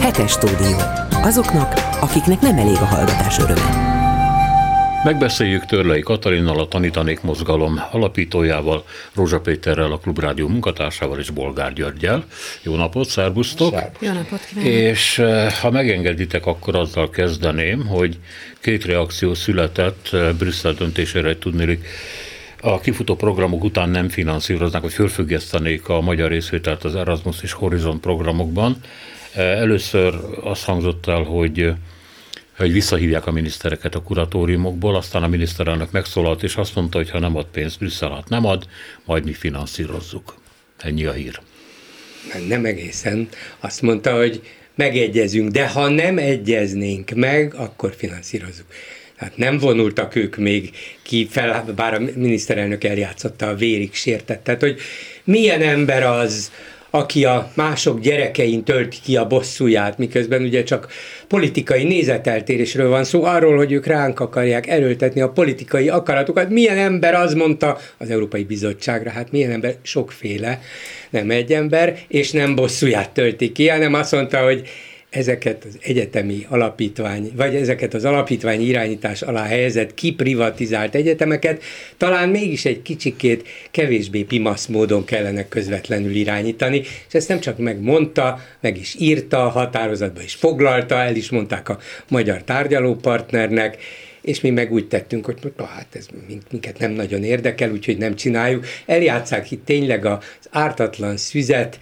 Hetes stúdió. Azoknak, akiknek nem elég a hallgatás öröme. Megbeszéljük Törlei Katalinnal, a Tanítanék Mozgalom alapítójával, Rózsa Péterrel, a Klubrádió munkatársával és Bolgár Györgyel. Jó napot, szervusztok! Jó napot kívánok! És eh, ha megengeditek, akkor azzal kezdeném, hogy két reakció született eh, Brüsszel döntésére, tudnélik, a kifutó programok után nem finanszíroznak, vagy fölfüggesztenék a magyar részvételt az Erasmus és Horizon programokban. Először azt hangzott el, hogy hogy visszahívják a minisztereket a kuratóriumokból, aztán a miniszterelnök megszólalt, és azt mondta, hogy ha nem ad pénzt Brüsszel, hát nem ad, majd mi finanszírozzuk. Ennyi a hír. Nem egészen. Azt mondta, hogy megegyezünk, de ha nem egyeznénk meg, akkor finanszírozzuk. Tehát nem vonultak ők még ki fel, bár a miniszterelnök eljátszotta a vérig sértett. Tehát, hogy milyen ember az, aki a mások gyerekein tölti ki a bosszúját, miközben ugye csak politikai nézeteltérésről van szó, arról, hogy ők ránk akarják erőltetni a politikai akaratokat. Milyen ember az mondta az Európai Bizottságra, hát milyen ember sokféle, nem egy ember, és nem bosszúját tölti ki, hanem azt mondta, hogy ezeket az egyetemi alapítvány, vagy ezeket az alapítvány irányítás alá helyezett, kiprivatizált egyetemeket talán mégis egy kicsikét kevésbé pimasz módon kellene közvetlenül irányítani, és ezt nem csak megmondta, meg is írta, határozatba is foglalta, el is mondták a magyar tárgyalópartnernek, és mi meg úgy tettünk, hogy na, hát ez minket nem nagyon érdekel, úgyhogy nem csináljuk. Eljátszák itt tényleg az ártatlan szüzet,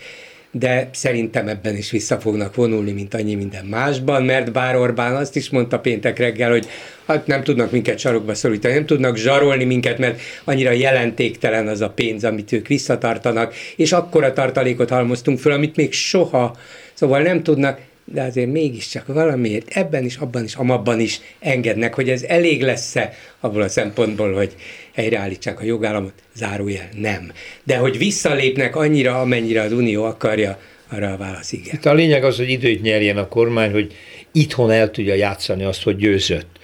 de szerintem ebben is vissza fognak vonulni, mint annyi minden másban, mert bár Orbán azt is mondta péntek reggel, hogy hát nem tudnak minket sarokba szorítani, nem tudnak zsarolni minket, mert annyira jelentéktelen az a pénz, amit ők visszatartanak, és akkora tartalékot halmoztunk föl, amit még soha, szóval nem tudnak, de azért mégiscsak valamiért ebben is, abban is, amabban is engednek, hogy ez elég lesz-e abból a szempontból, hogy helyreállítsák a jogállamot, zárójel nem. De hogy visszalépnek annyira, amennyire az Unió akarja, arra a válasz igen. Itt a lényeg az, hogy időt nyerjen a kormány, hogy itthon el tudja játszani azt, hogy győzött.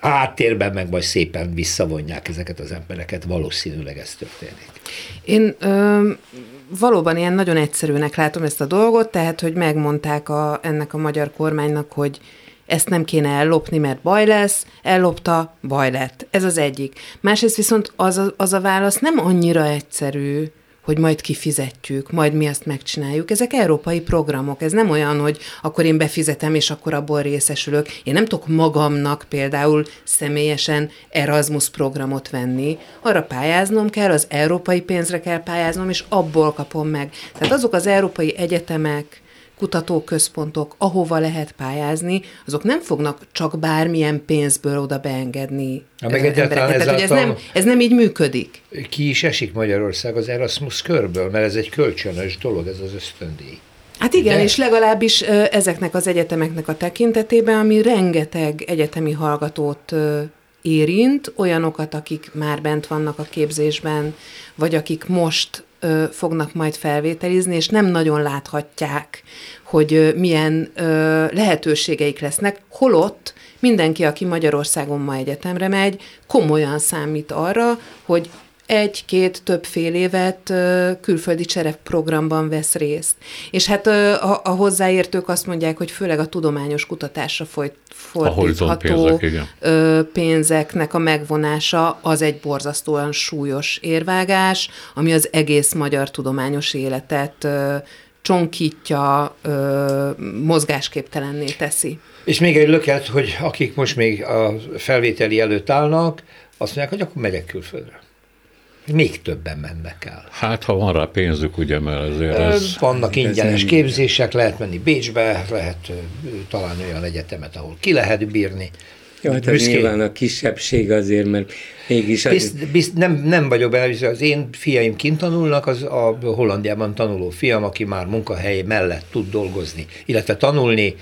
Háttérben meg majd szépen visszavonják ezeket az embereket, valószínűleg ez történik. Én ö, valóban ilyen nagyon egyszerűnek látom ezt a dolgot, tehát, hogy megmondták a, ennek a magyar kormánynak, hogy ezt nem kéne ellopni, mert baj lesz, ellopta, baj lett. Ez az egyik. Másrészt viszont az a, az a válasz nem annyira egyszerű, hogy majd kifizetjük, majd mi azt megcsináljuk. Ezek európai programok, ez nem olyan, hogy akkor én befizetem, és akkor abból részesülök. Én nem tudok magamnak például személyesen Erasmus programot venni. Arra pályáznom kell, az európai pénzre kell pályáznom, és abból kapom meg. Tehát azok az európai egyetemek, kutatóközpontok, ahova lehet pályázni, azok nem fognak csak bármilyen pénzből oda beengedni ha meg embereket. Tehát, hogy ez nem, ez nem így működik. Ki is esik Magyarország az Erasmus körből, mert ez egy kölcsönös dolog, ez az ösztöndíj. Hát igen, De? és legalábbis ezeknek az egyetemeknek a tekintetében, ami rengeteg egyetemi hallgatót érint, olyanokat, akik már bent vannak a képzésben, vagy akik most ö, fognak majd felvételizni, és nem nagyon láthatják, hogy ö, milyen ö, lehetőségeik lesznek, holott mindenki, aki Magyarországon ma egyetemre megy, komolyan számít arra, hogy egy-két több fél évet külföldi csereprogramban vesz részt. És hát a, a hozzáértők azt mondják, hogy főleg a tudományos kutatásra folyt, fordítható pénzek, pénzeknek a megvonása az egy borzasztóan súlyos érvágás, ami az egész magyar tudományos életet csonkítja, mozgásképtelenné teszi. És még egy löket, hogy akik most még a felvételi előtt állnak, azt mondják, hogy akkor megyek külföldre még többen mennek el. Hát, ha van rá pénzük, ugye, mert azért ez... Vannak ingyenes képzések, lehet menni Bécsbe, lehet találni olyan egyetemet, ahol ki lehet bírni. Jó, hát ez nyilván a kisebbség azért, mert mégis... Bizt, bizt, nem, nem vagyok benne, az én fiaim kint tanulnak, az a Hollandiában tanuló fiam, aki már munkahely mellett tud dolgozni, illetve tanulni,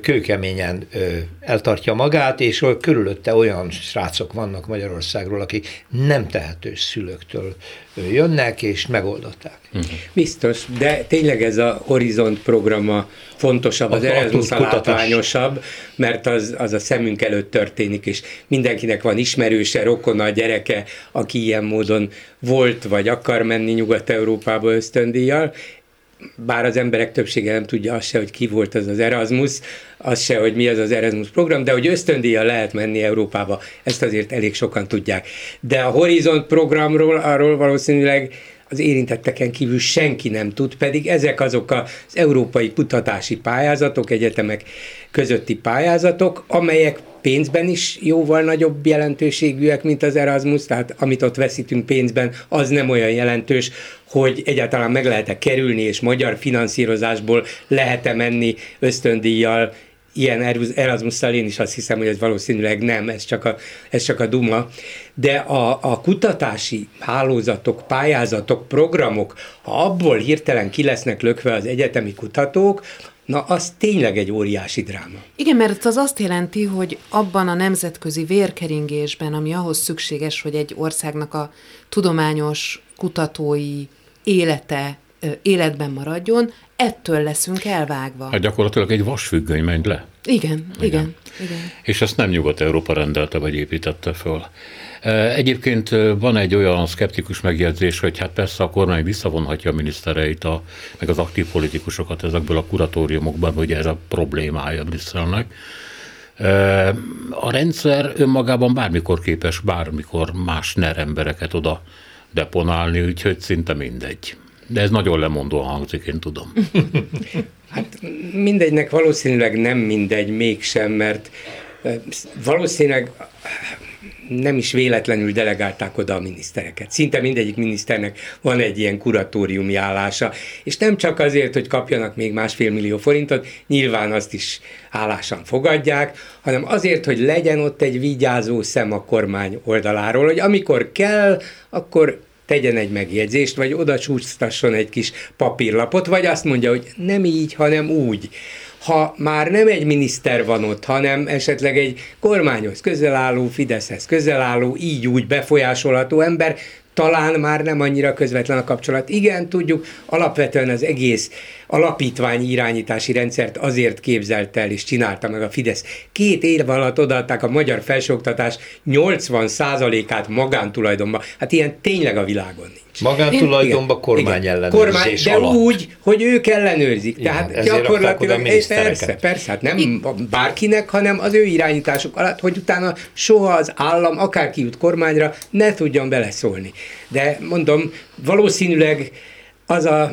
kőkeményen eltartja magát, és körülötte olyan srácok vannak Magyarországról, akik nem tehetős szülőktől jönnek, és megoldották. Uh-huh. Biztos, de tényleg ez a Horizont programa fontosabb, az Erasmus látványosabb, mert az, az a szemünk előtt történik, és mindenkinek van ismerőse, rokona, gyereke, aki ilyen módon volt, vagy akar menni Nyugat-Európába ösztöndíjjal, bár az emberek többsége nem tudja azt se, hogy ki volt az az Erasmus, az se, hogy mi az az Erasmus program, de hogy ösztöndíjjal lehet menni Európába, ezt azért elég sokan tudják. De a Horizont programról, arról valószínűleg az érintetteken kívül senki nem tud, pedig ezek azok az európai kutatási pályázatok, egyetemek közötti pályázatok, amelyek pénzben is jóval nagyobb jelentőségűek, mint az Erasmus, tehát amit ott veszítünk pénzben, az nem olyan jelentős, hogy egyáltalán meg lehet-e kerülni, és magyar finanszírozásból lehet-e menni ösztöndíjjal ilyen erasmus én is azt hiszem, hogy ez valószínűleg nem, ez csak a, ez csak a duma. De a, a kutatási hálózatok, pályázatok, programok, ha abból hirtelen ki lesznek lökve az egyetemi kutatók, Na, az tényleg egy óriási dráma. Igen, mert az azt jelenti, hogy abban a nemzetközi vérkeringésben, ami ahhoz szükséges, hogy egy országnak a tudományos kutatói élete életben maradjon, ettől leszünk elvágva. Hát gyakorlatilag egy vasfüggöny megy le. Igen, igen, igen. igen. És ezt nem Nyugat-Európa rendelte vagy építette föl. Egyébként van egy olyan szkeptikus megjegyzés, hogy hát persze a kormány visszavonhatja a minisztereit, a, meg az aktív politikusokat ezekből a kuratóriumokban, hogy ez a problémája Brüsszelnek. A rendszer önmagában bármikor képes, bármikor más ner embereket oda deponálni, úgyhogy szinte mindegy. De ez nagyon lemondó hangzik, én tudom. Hát mindegynek valószínűleg nem mindegy mégsem, mert valószínűleg nem is véletlenül delegálták oda a minisztereket. Szinte mindegyik miniszternek van egy ilyen kuratóriumi állása, és nem csak azért, hogy kapjanak még másfél millió forintot, nyilván azt is állásan fogadják, hanem azért, hogy legyen ott egy vigyázó szem a kormány oldaláról, hogy amikor kell, akkor tegyen egy megjegyzést, vagy oda csúsztasson egy kis papírlapot, vagy azt mondja, hogy nem így, hanem úgy ha már nem egy miniszter van ott, hanem esetleg egy kormányhoz közel álló, Fideszhez közel álló, így úgy befolyásolható ember, talán már nem annyira közvetlen a kapcsolat. Igen, tudjuk, alapvetően az egész alapítványi irányítási rendszert azért képzelte el és csinálta meg a Fidesz. Két év alatt odaadták a magyar felsőoktatás 80%-át magántulajdonba. Hát ilyen tényleg a világon nincs. Magántulajdonba kormány ellenőrzés kormány, De alatt. úgy, hogy ők ellenőrzik. Igen, Tehát gyakorlatilag, persze, persze, hát nem bárkinek, hanem az ő irányításuk alatt, hogy utána soha az állam, akárki jut kormányra, ne tudjon beleszólni. De mondom, valószínűleg az a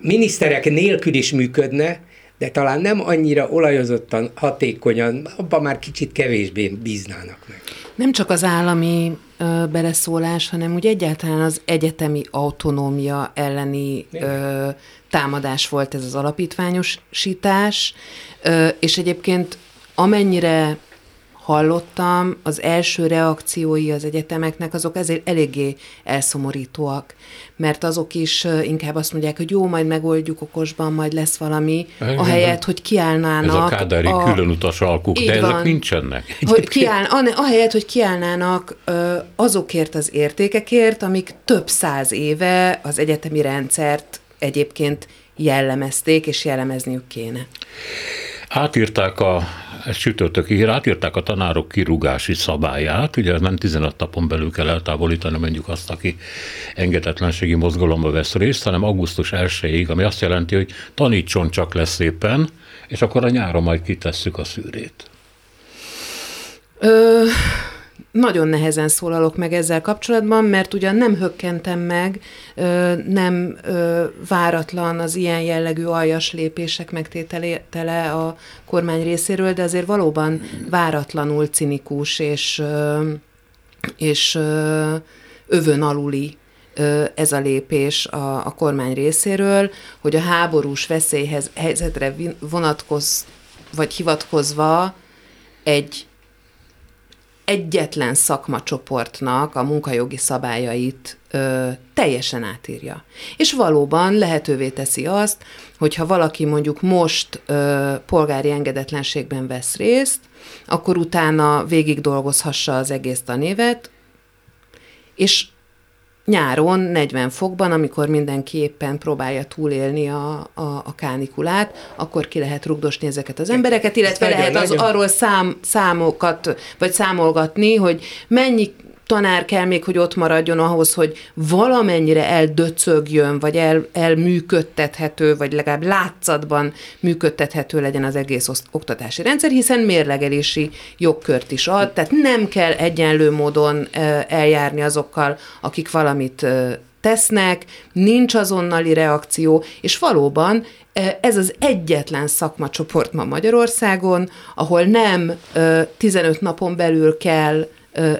miniszterek nélkül is működne, de talán nem annyira olajozottan, hatékonyan, abban már kicsit kevésbé bíznának meg. Nem csak az állami ö, beleszólás, hanem úgy egyáltalán az egyetemi autonómia elleni ö, támadás volt ez az alapítványosítás, ö, és egyébként amennyire hallottam, az első reakciói az egyetemeknek, azok ezért eléggé elszomorítóak, mert azok is inkább azt mondják, hogy jó, majd megoldjuk okosban, majd lesz valami, Igen. ahelyett, hogy kiállnának. Ez a kádári a... különutas alkuk, de ezek van, nincsenek. Hogy kiáll, ahelyett, hogy kiállnának azokért az értékekért, amik több száz éve az egyetemi rendszert egyébként jellemezték, és jellemezniük kéne. Átírták a ezt csütörtökig átírták a tanárok kirúgási szabályát, ugye nem 15 napon belül kell eltávolítani mondjuk azt, aki engedetlenségi mozgalomba vesz részt, hanem augusztus 1-ig, ami azt jelenti, hogy tanítson csak lesz szépen, és akkor a nyáron majd kitesszük a szűrét. Ö, nagyon nehezen szólalok meg ezzel kapcsolatban, mert ugyan nem hökkentem meg, nem váratlan az ilyen jellegű aljas lépések megtétele a kormány részéről, de azért valóban váratlanul cinikus és, és övön aluli ez a lépés a, a kormány részéről, hogy a háborús veszélyhelyzetre vonatkoz, vagy hivatkozva egy egyetlen szakmacsoportnak a munkajogi szabályait ö, teljesen átírja. És valóban lehetővé teszi azt, hogyha valaki mondjuk most ö, polgári engedetlenségben vesz részt, akkor utána végig dolgozhassa az egész tanévet, és nyáron 40 fokban, amikor mindenki éppen próbálja túlélni a, a, a kánikulát, akkor ki lehet rugdosni ezeket az embereket, illetve Ez lehet az, arról szám, számokat, vagy számolgatni, hogy mennyi tanár kell még, hogy ott maradjon ahhoz, hogy valamennyire eldöcögjön, vagy el, elműködtethető, vagy legalább látszatban működtethető legyen az egész oktatási rendszer, hiszen mérlegelési jogkört is ad, tehát nem kell egyenlő módon eljárni azokkal, akik valamit tesznek, nincs azonnali reakció, és valóban ez az egyetlen szakmacsoport ma Magyarországon, ahol nem 15 napon belül kell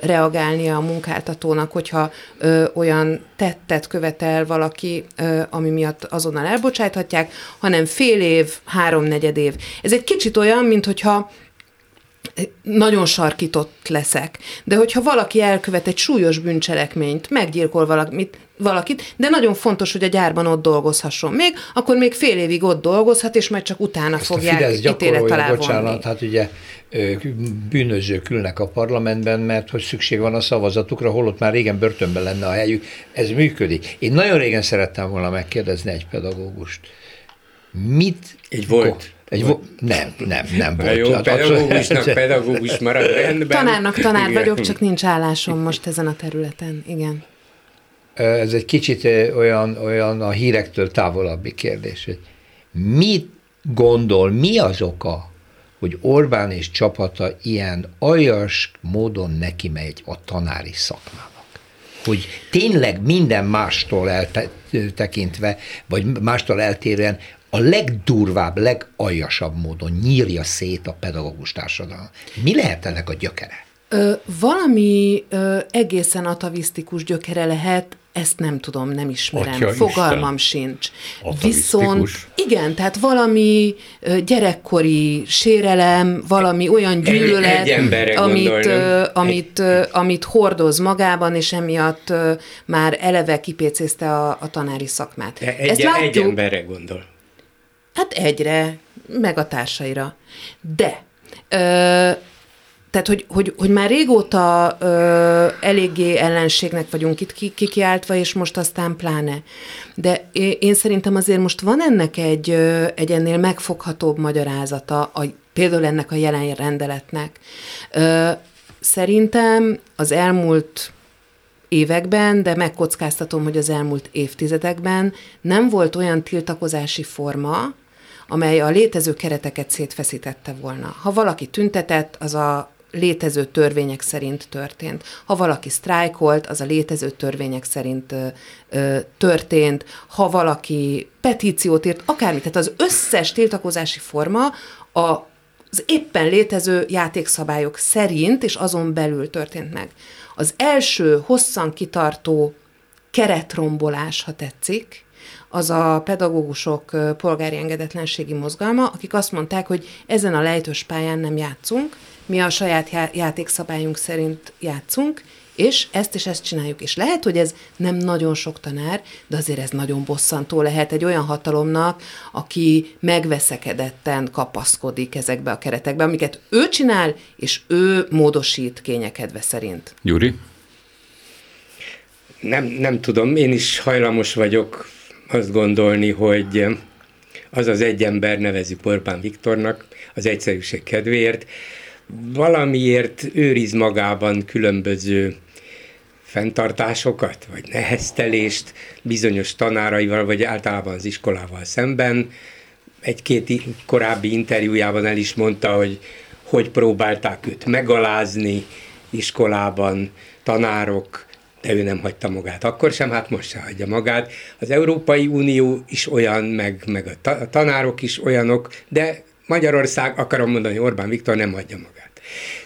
reagálnia a munkáltatónak, hogyha olyan tettet követel valaki, ami miatt azonnal elbocsáthatják, hanem fél év, háromnegyed év. Ez egy kicsit olyan, mint hogyha nagyon sarkított leszek. De hogyha valaki elkövet egy súlyos bűncselekményt, meggyilkol valamit, valakit, de nagyon fontos, hogy a gyárban ott dolgozhasson még, akkor még fél évig ott dolgozhat, és majd csak utána Ezt fogják ítélet alá bocsánat, hát ugye bűnözők ülnek a parlamentben, mert hogy szükség van a szavazatukra, holott már régen börtönben lenne a helyük. Ez működik. Én nagyon régen szerettem volna megkérdezni egy pedagógust. Mit... Egy volt. Egy vo- nem, nem, nem volt. Jó, pedagógusnak pedagógus marad rendben. Tanárnak tanár Igen. vagyok, csak nincs állásom most ezen a területen. Igen. Ez egy kicsit olyan, olyan a hírektől távolabbi kérdés, hogy mit gondol, mi az oka, hogy Orbán és csapata ilyen aljas módon neki megy a tanári szakmának? Hogy tényleg minden mástól eltekintve, vagy mástól eltérően a legdurvább, legaljasabb módon nyírja szét a pedagógus társadalom. Mi lehet ennek a gyökere? Ö, valami ö, egészen atavisztikus gyökere lehet, ezt nem tudom, nem ismerem, Atya fogalmam Isten. sincs. Viszont igen, tehát valami gyerekkori sérelem, valami olyan gyűlölet, egy, egy amit, amit, amit hordoz magában, és emiatt már eleve kipécézte a, a tanári szakmát. Egy, Ezt látjuk, egy emberre gondol. Hát egyre, meg a társaira. De ö, tehát, hogy, hogy, hogy már régóta ö, eléggé ellenségnek vagyunk itt kikiáltva, és most aztán pláne. De én szerintem azért most van ennek egy, egy ennél megfoghatóbb magyarázata, a, például ennek a jelen rendeletnek. Ö, szerintem az elmúlt években, de megkockáztatom, hogy az elmúlt évtizedekben nem volt olyan tiltakozási forma, amely a létező kereteket szétfeszítette volna. Ha valaki tüntetett, az a létező törvények szerint történt. Ha valaki sztrájkolt, az a létező törvények szerint ö, történt. Ha valaki petíciót írt, akármit, tehát az összes tiltakozási forma a, az éppen létező játékszabályok szerint és azon belül történt meg. Az első hosszan kitartó keretrombolás, ha tetszik, az a pedagógusok polgári engedetlenségi mozgalma, akik azt mondták, hogy ezen a lejtős pályán nem játszunk, mi a saját játékszabályunk szerint játszunk, és ezt és ezt csináljuk. És lehet, hogy ez nem nagyon sok tanár, de azért ez nagyon bosszantó lehet egy olyan hatalomnak, aki megveszekedetten kapaszkodik ezekbe a keretekbe, amiket ő csinál, és ő módosít kényekedve szerint. Gyuri? Nem, nem tudom, én is hajlamos vagyok azt gondolni, hogy az az egy ember, nevezük Orbán Viktornak, az egyszerűség kedvéért, valamiért őriz magában különböző fenntartásokat, vagy neheztelést bizonyos tanáraival, vagy általában az iskolával szemben. Egy-két korábbi interjújában el is mondta, hogy hogy próbálták őt megalázni iskolában, tanárok, de ő nem hagyta magát akkor sem, hát most se hagyja magát. Az Európai Unió is olyan, meg, meg a tanárok is olyanok, de Magyarország, akarom mondani, Orbán Viktor nem hagyja magát.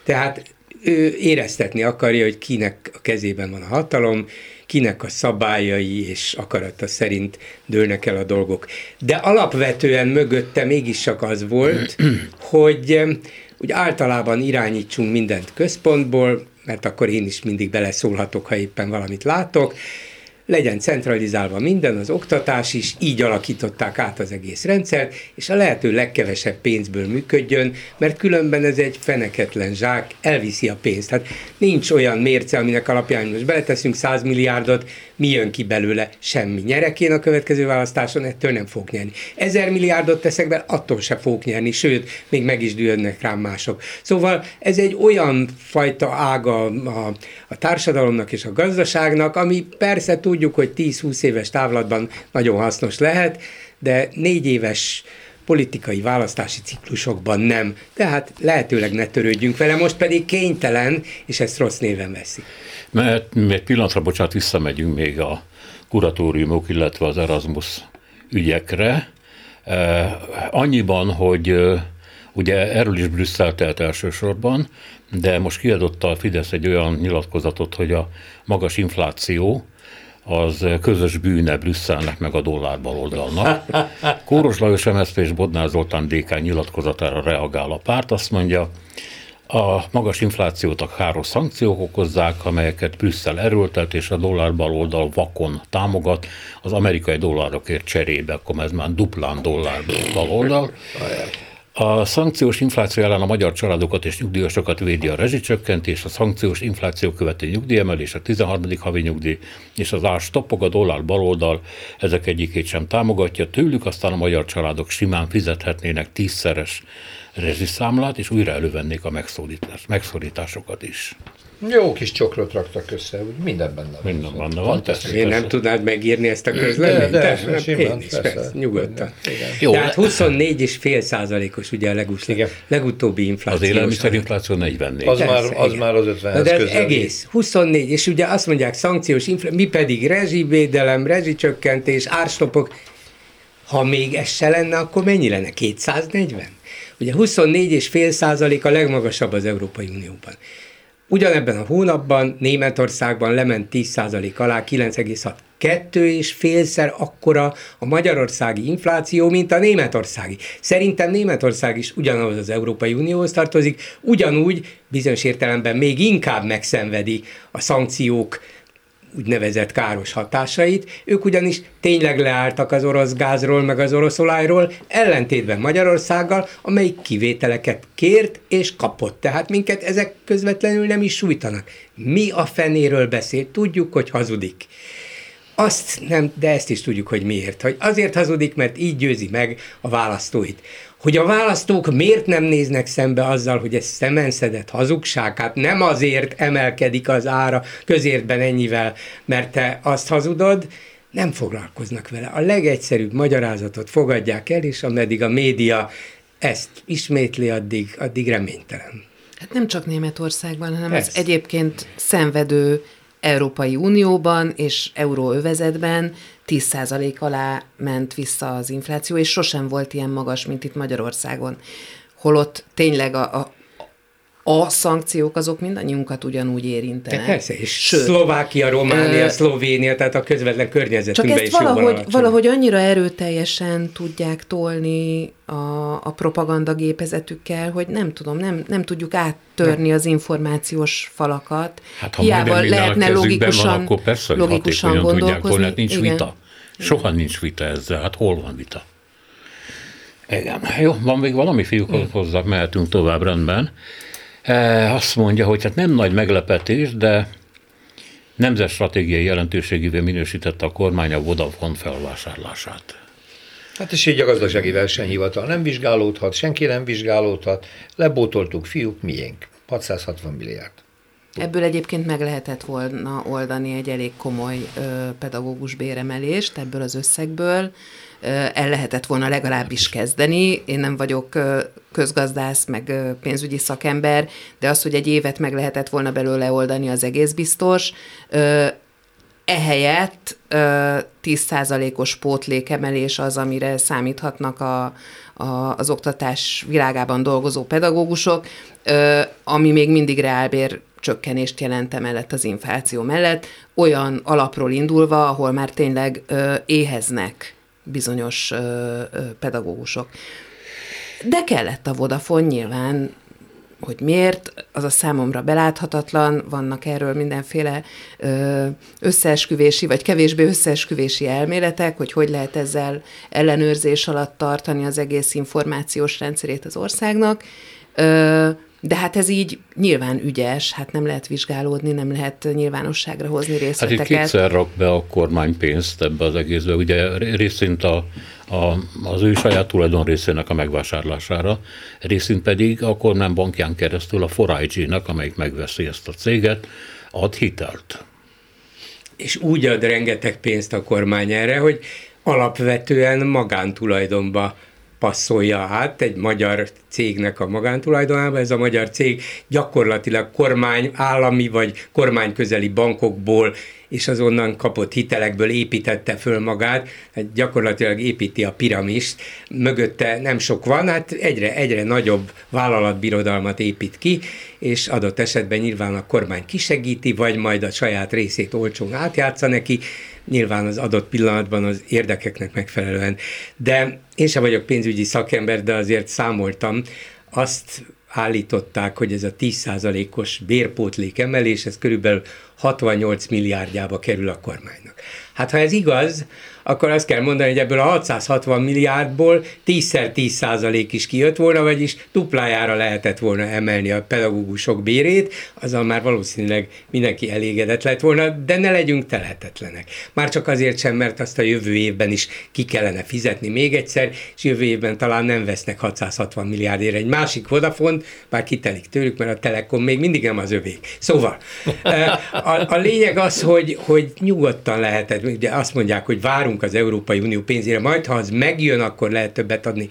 Tehát ő éreztetni akarja, hogy kinek a kezében van a hatalom, kinek a szabályai és akarata szerint dőlnek el a dolgok. De alapvetően mögötte mégis csak az volt, hogy úgy általában irányítsunk mindent központból, mert akkor én is mindig beleszólhatok, ha éppen valamit látok. Legyen centralizálva minden, az oktatás is, így alakították át az egész rendszert, és a lehető legkevesebb pénzből működjön, mert különben ez egy feneketlen zsák, elviszi a pénzt. Hát nincs olyan mérce, aminek alapján most beleteszünk 100 milliárdot, mi jön ki belőle? Semmi. Nyerek én a következő választáson, ettől nem fog nyerni. Ezer milliárdot teszek be, attól se fog nyerni, sőt, még meg is dühödnek rám mások. Szóval ez egy olyan fajta ága a, a társadalomnak és a gazdaságnak, ami persze tudjuk, hogy 10-20 éves távlatban nagyon hasznos lehet, de négy éves politikai választási ciklusokban nem. Tehát lehetőleg ne törődjünk vele, most pedig kénytelen, és ezt rossz néven veszi. Mert egy pillanatra, bocsánat, visszamegyünk még a kuratóriumok, illetve az Erasmus ügyekre. Eh, annyiban, hogy eh, ugye erről is Brüsszel telt elsősorban, de most kiadotta a Fidesz egy olyan nyilatkozatot, hogy a magas infláció az közös bűne Brüsszelnek meg a dollár baloldalnak. Kóros Lajos MSZP és Bodnár Zoltán DK nyilatkozatára reagál a párt, azt mondja, a magas inflációt a káros szankciók okozzák, amelyeket Brüsszel erőltet, és a dollár baloldal vakon támogat, az amerikai dollárokért cserébe, akkor ez már duplán dollár baloldal. A szankciós infláció ellen a magyar családokat és nyugdíjasokat védi a rezsicsökkentés, a szankciós infláció követő nyugdíjemelés, a 13. havi nyugdíj és az ás toppog a dollár baloldal, ezek egyikét sem támogatja, tőlük aztán a magyar családok simán fizethetnének tízszeres rezsiszámlát, és újra elővennék a megszólítás, megszorításokat is. Jó kis csokrot raktak össze, minden benne van. Minden benne van. Én nem tudnád megírni ezt a közleményt? De, de, de, simán, én is, persze. persze, nyugodtan. Jó, Tehát le- 24,5 százalékos ugye a legus, Igen. legutóbbi infláció. Az élelmiszerinfláció 44. Az Persze, már, az igen. már az 50 Na de ez közel. egész, 24, és ugye azt mondják szankciós infláció, mi pedig rezsivédelem, rezsicsökkentés, árstopok, ha még ez se lenne, akkor mennyi lenne? 240? Ugye 24,5 százalék a legmagasabb az Európai Unióban. Ugyanebben a hónapban Németországban lement 10 százalék alá, 9,6. Kettő és félszer akkora a magyarországi infláció, mint a németországi. Szerintem Németország is ugyanahhoz az Európai Unióhoz tartozik, ugyanúgy bizonyos értelemben még inkább megszenvedi a szankciók úgynevezett káros hatásait. Ők ugyanis tényleg leálltak az orosz gázról, meg az orosz olajról, ellentétben Magyarországgal, amelyik kivételeket kért és kapott. Tehát minket ezek közvetlenül nem is sújtanak. Mi a fenéről beszél? Tudjuk, hogy hazudik. Azt nem, de ezt is tudjuk, hogy miért. Hogy azért hazudik, mert így győzi meg a választóit. Hogy a választók miért nem néznek szembe azzal, hogy ez szemenszedett hazugság, hát nem azért emelkedik az ára közértben ennyivel, mert te azt hazudod, nem foglalkoznak vele. A legegyszerűbb magyarázatot fogadják el, és ameddig a média ezt ismétli, addig, addig reménytelen. Hát nem csak Németországban, hanem Persze. az egyébként szenvedő Európai Unióban és euróövezetben 10% alá ment vissza az infláció, és sosem volt ilyen magas, mint itt Magyarországon. Holott tényleg a, a, a szankciók azok mindannyiunkat ugyanúgy De érintenek. persze, és Sőt, Szlovákia, Románia, Ö, Szlovénia, tehát a közvetlen Csak környezetünkben ezt is valahogy, valahogy annyira erőteljesen tudják tolni a, a propaganda gépezetükkel, hogy nem tudom, nem, nem tudjuk áttörni az információs falakat. Hát ha majdnem minden a kezükben van, akkor persze, hogy logikusan hatékonyan tudják gondolkozni. volna, hát nincs Igen. vita. Soha nincs vita ezzel, hát hol van vita? Igen. Jó, van még valami fiúk Hm. hozzá, mehetünk tovább rendben. E, azt mondja, hogy hát nem nagy meglepetés, de nemzetstratégiai jelentőségévé minősítette a kormány a Vodafone felvásárlását. Hát és így a gazdasági versenyhivatal nem vizsgálódhat, senki nem vizsgálódhat, lebótoltuk fiúk, miénk. 660 milliárd. Ebből egyébként meg lehetett volna oldani egy elég komoly ö, pedagógus béremelést ebből az összegből. Ö, el lehetett volna legalábbis kezdeni. Én nem vagyok ö, közgazdász, meg ö, pénzügyi szakember, de az, hogy egy évet meg lehetett volna belőle oldani, az egész biztos. Ö, ehelyett ö, 10%-os pótlékemelés az, amire számíthatnak a, a, az oktatás világában dolgozó pedagógusok, ami még mindig reálbér csökkenést jelent emellett az infláció mellett, olyan alapról indulva, ahol már tényleg ö, éheznek bizonyos ö, ö, pedagógusok. De kellett a Vodafone nyilván hogy miért, az a számomra beláthatatlan, vannak erről mindenféle ö, összeesküvési, vagy kevésbé összeesküvési elméletek, hogy hogy lehet ezzel ellenőrzés alatt tartani az egész információs rendszerét az országnak. Ö, de hát ez így nyilván ügyes, hát nem lehet vizsgálódni, nem lehet nyilvánosságra hozni részleteket. Hát itt kétszer rak be a kormány pénzt ebbe az egészbe, ugye részint a, a, az ő saját tulajdon részének a megvásárlására, részint pedig a kormány bankján keresztül a 4IG-nek, amelyik megveszi ezt a céget, ad hitelt. És úgy ad rengeteg pénzt a kormány erre, hogy alapvetően magántulajdonba passzolja át egy magyar cégnek a magántulajdonába. Ez a magyar cég gyakorlatilag kormány, állami vagy kormányközeli bankokból és azonnan kapott hitelekből építette föl magát, hát gyakorlatilag építi a piramist, mögötte nem sok van, hát egyre, egyre nagyobb vállalatbirodalmat épít ki, és adott esetben nyilván a kormány kisegíti, vagy majd a saját részét olcsón átjátsza neki, nyilván az adott pillanatban az érdekeknek megfelelően. De én sem vagyok pénzügyi szakember, de azért számoltam, azt állították, hogy ez a 10%-os bérpótlék emelés, ez körülbelül 68 milliárdjába kerül a kormánynak. Hát ha ez igaz, akkor azt kell mondani, hogy ebből a 660 milliárdból 10-szer 10 százalék is kijött volna, vagyis duplájára lehetett volna emelni a pedagógusok bérét, azzal már valószínűleg mindenki elégedett lett volna, de ne legyünk telhetetlenek. Már csak azért sem, mert azt a jövő évben is ki kellene fizetni még egyszer, és jövő évben talán nem vesznek 660 milliárdért egy másik Vodafone, bár kitelik tőlük, mert a Telekom még mindig nem az övék. Szóval a, a lényeg az, hogy, hogy nyugodtan lehetett, ugye azt mondják, hogy várunk várunk az Európai Unió pénzére, majd ha az megjön, akkor lehet többet adni.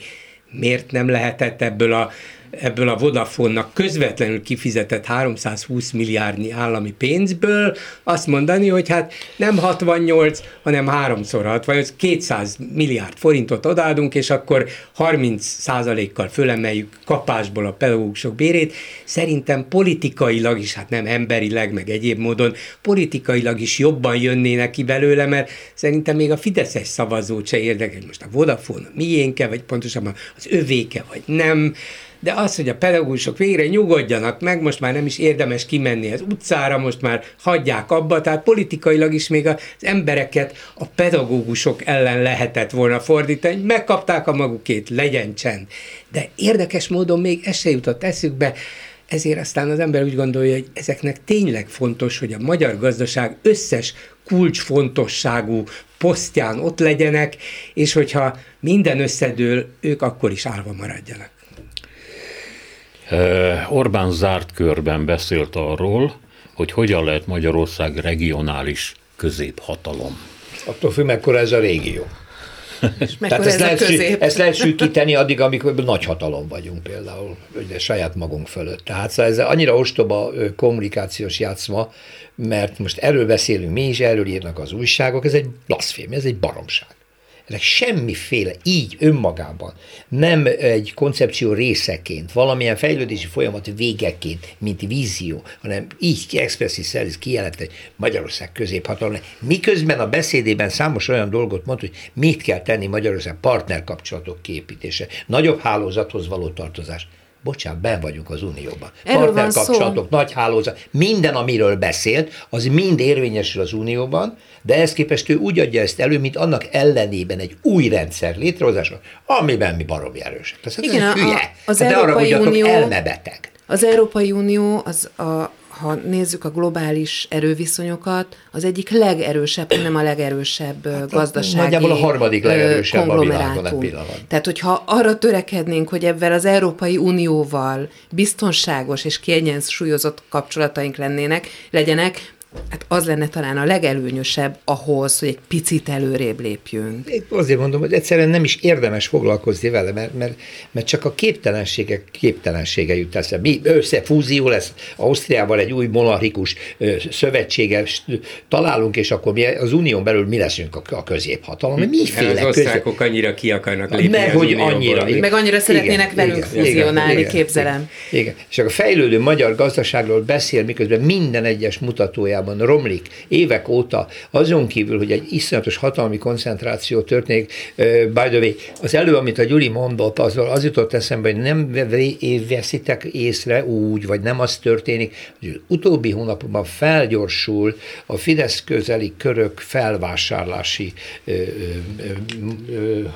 Miért nem lehetett ebből a ebből a Vodafone-nak közvetlenül kifizetett 320 milliárdnyi állami pénzből azt mondani, hogy hát nem 68, hanem háromszor 68, 200 milliárd forintot odaadunk, és akkor 30 százalékkal fölemeljük kapásból a pedagógusok bérét. Szerintem politikailag is, hát nem emberileg, meg egyéb módon, politikailag is jobban jönnének ki belőle, mert szerintem még a Fideszes szavazót se érdekel, most a Vodafone miénke, vagy pontosabban az övéke, vagy nem de az, hogy a pedagógusok végre nyugodjanak meg, most már nem is érdemes kimenni az utcára, most már hagyják abba, tehát politikailag is még az embereket a pedagógusok ellen lehetett volna fordítani, megkapták a magukét, legyen csend. De érdekes módon még ez se jutott eszükbe, ezért aztán az ember úgy gondolja, hogy ezeknek tényleg fontos, hogy a magyar gazdaság összes kulcsfontosságú posztján ott legyenek, és hogyha minden összedől, ők akkor is állva maradjanak. Orbán zárt körben beszélt arról, hogy hogyan lehet Magyarország regionális középhatalom. Attól függ, mekkora ez a régió. És Tehát ezt, lehet, közép? ezt lehet sűkíteni addig, amikor nagy hatalom vagyunk például, ugye saját magunk fölött. Tehát szóval ez annyira ostoba kommunikációs játszma, mert most erről beszélünk mi is, erről írnak az újságok, ez egy blaszfém, ez egy baromság semmiféle így önmagában nem egy koncepció részeként, valamilyen fejlődési folyamat végeként, mint vízió, hanem így expressis szerviz kijelentett, hogy Magyarország középhatalom. Miközben a beszédében számos olyan dolgot mond, hogy mit kell tenni Magyarország partnerkapcsolatok képítése, nagyobb hálózathoz való tartozás bocsánat, ben vagyunk az Unióban. Partnerkapcsolatok, nagy hálózat, minden, amiről beszélt, az mind érvényesül az Unióban, de ezt képest ő úgy adja ezt elő, mint annak ellenében egy új rendszer létrehozása, amiben mi baromi erősek. Tehát Igen, ez hülye. A, az hát Európai Unió, elmebeteg. Az Európai Unió az a ha nézzük a globális erőviszonyokat, az egyik legerősebb, nem a legerősebb hát, gazdasági Nagyjából a harmadik legerősebb a világon Tehát, hogyha arra törekednénk, hogy ebben az Európai Unióval biztonságos és kiegyensúlyozott kapcsolataink lennének, legyenek, Hát az lenne talán a legelőnyösebb ahhoz, hogy egy picit előrébb lépjünk. Én azért mondom, hogy egyszerűen nem is érdemes foglalkozni vele, mert, mert, mert csak a képtelensége, képtelensége jut eszembe. Mi összefúzió lesz Ausztriával egy új monarchikus szövetséges találunk, és akkor mi az unión belül mi leszünk a, a középhatalom. Miféle az osztrákok közé... annyira ki akarnak lépni meg, hogy annyira. Igen. Meg annyira szeretnének igen, velünk igen, fúzionálni, igen, képzelem. Igen. igen. És a fejlődő magyar gazdaságról beszél, miközben minden egyes mutatójában Hollandiában romlik évek óta, azon kívül, hogy egy iszonyatos hatalmi koncentráció történik, by the way, az elő, amit a Gyuri mondott, az, az jutott eszembe, hogy nem veszitek észre úgy, vagy nem az történik, hogy utóbbi hónapokban felgyorsul a Fidesz közeli körök felvásárlási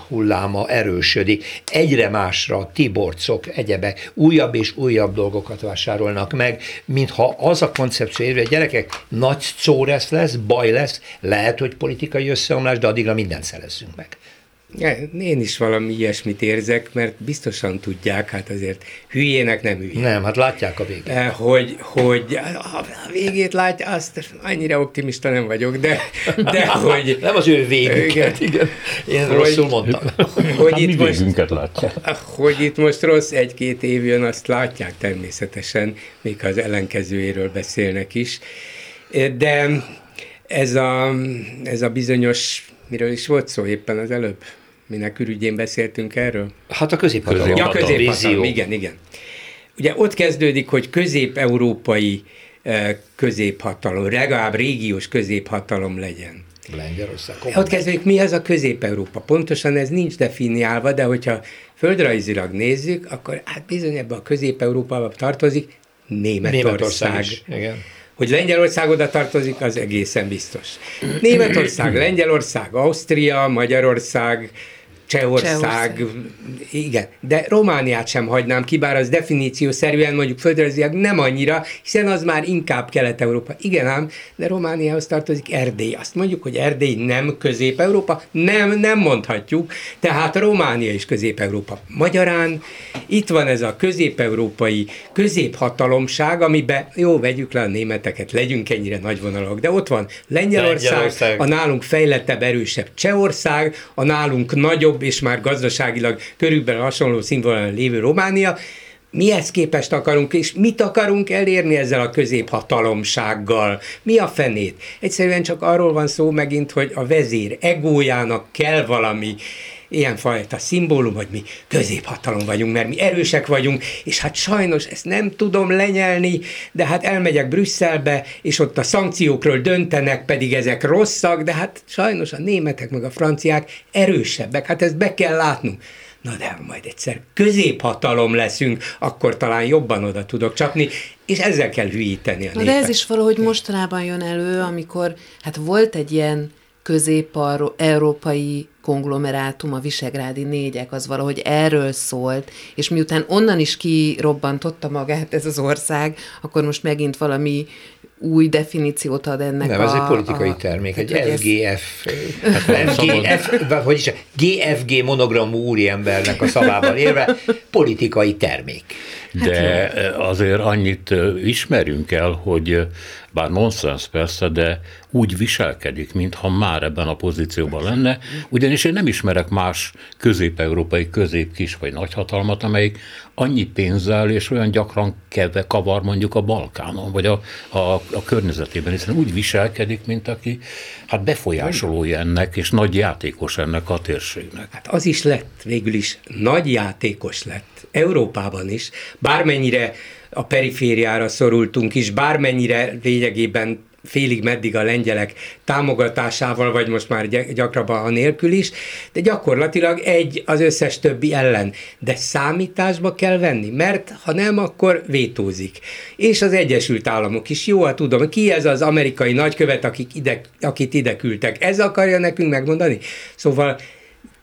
hulláma erősödik. Egyre másra tiborcok, egyebek, újabb és újabb dolgokat vásárolnak meg, mintha az a koncepció érve, gyerekek, nagy szóresz lesz, baj lesz, lehet, hogy politikai összeomlás, de addigra mindent szerezzünk meg. Én is valami ilyesmit érzek, mert biztosan tudják, hát azért hülyének nem hülyé. Nem, hát látják a végét. Eh, hogy, hogy a végét látja, azt annyira optimista nem vagyok, de, de hogy... Nem az ő végüket, igen. Én hogy, rosszul mondtam. Hogy hát itt most, látják. Hogy itt most rossz egy-két év jön, azt látják természetesen, még az ellenkezőjéről beszélnek is. De ez a, ez a bizonyos, miről is volt szó éppen az előbb? Minek ürügyén beszéltünk erről? Hát a középhatalom. Ja, középhatalom, igen, igen. Ugye ott kezdődik, hogy közép-európai középhatalom, legalább régiós középhatalom legyen. Lengyelország. Ott kezdődik, mi az a Közép-Európa? Pontosan ez nincs definiálva, de hogyha földrajzilag nézzük, akkor hát bizony ebbe a Közép-Európába tartozik Németország. Németország is, igen. Hogy Lengyelország oda tartozik, az egészen biztos. Németország, Lengyelország, Ausztria, Magyarország, Csehország, Csehország, igen, de Romániát sem hagynám ki, bár az definíciószerűen mondjuk földrajzilag nem annyira, hiszen az már inkább Kelet-Európa. Igen ám, de Romániához tartozik Erdély. Azt mondjuk, hogy Erdély nem Közép-Európa? Nem, nem mondhatjuk, tehát Románia is Közép-Európa. Magyarán itt van ez a közép-európai középhatalomság, amiben jó, vegyük le a németeket, legyünk ennyire nagyvonalak, de ott van Lengyelország, Lengyelország. a nálunk fejlettebb, erősebb Csehország, a nálunk nagyobb jobb és már gazdaságilag körülbelül hasonló színvonalon lévő Románia, mihez képest akarunk, és mit akarunk elérni ezzel a középhatalomsággal? Mi a fenét? Egyszerűen csak arról van szó megint, hogy a vezér egójának kell valami ilyenfajta szimbólum, hogy mi középhatalom vagyunk, mert mi erősek vagyunk, és hát sajnos ezt nem tudom lenyelni, de hát elmegyek Brüsszelbe, és ott a szankciókról döntenek, pedig ezek rosszak, de hát sajnos a németek meg a franciák erősebbek, hát ezt be kell látnunk. Na de majd egyszer középhatalom leszünk, akkor talán jobban oda tudok csapni, és ezzel kell hülyíteni a Na de ez is valahogy mostanában jön elő, amikor hát volt egy ilyen közép-európai konglomerátum, a Visegrádi négyek, az valahogy erről szólt, és miután onnan is kirobbantotta magát ez az ország, akkor most megint valami új definíciót ad ennek Nem, a... ez egy politikai a, termék, egy FGF, hát GF, hogy is, GFG monogramú úriembernek a szavával élve, politikai termék. De hát azért annyit ismerünk el, hogy bár nonsens persze, de úgy viselkedik, mintha már ebben a pozícióban lenne, ugyanis én nem ismerek más közép-európai közép-kis vagy nagyhatalmat, amelyik annyi pénzzel és olyan gyakran keve kavar mondjuk a Balkánon, vagy a, a, a környezetében, hiszen úgy viselkedik, mint aki hát befolyásolója ennek, és nagy játékos ennek a térségnek. Hát az is lett, végül is nagy játékos lett, Európában is, bármennyire a perifériára szorultunk is, bármennyire lényegében félig meddig a lengyelek támogatásával, vagy most már gyakrabban a nélkül is, de gyakorlatilag egy az összes többi ellen. De számításba kell venni, mert ha nem, akkor vétózik. És az Egyesült Államok is, jó, hát tudom, ki ez az amerikai nagykövet, akik ide, akit ide küldtek. Ez akarja nekünk megmondani? Szóval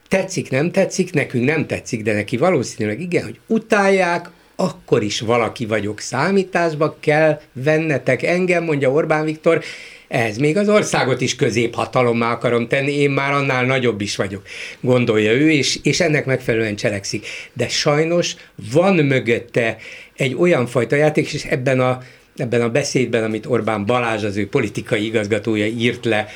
tetszik, nem tetszik, nekünk nem tetszik, de neki valószínűleg igen, hogy utálják, akkor is valaki vagyok számításba, kell vennetek engem, mondja Orbán Viktor, ez még az országot is középhatalommá akarom tenni, én már annál nagyobb is vagyok, gondolja ő, és, és ennek megfelelően cselekszik. De sajnos van mögötte egy olyan fajta játék, és ebben a, ebben a beszédben, amit Orbán Balázs, az ő politikai igazgatója írt le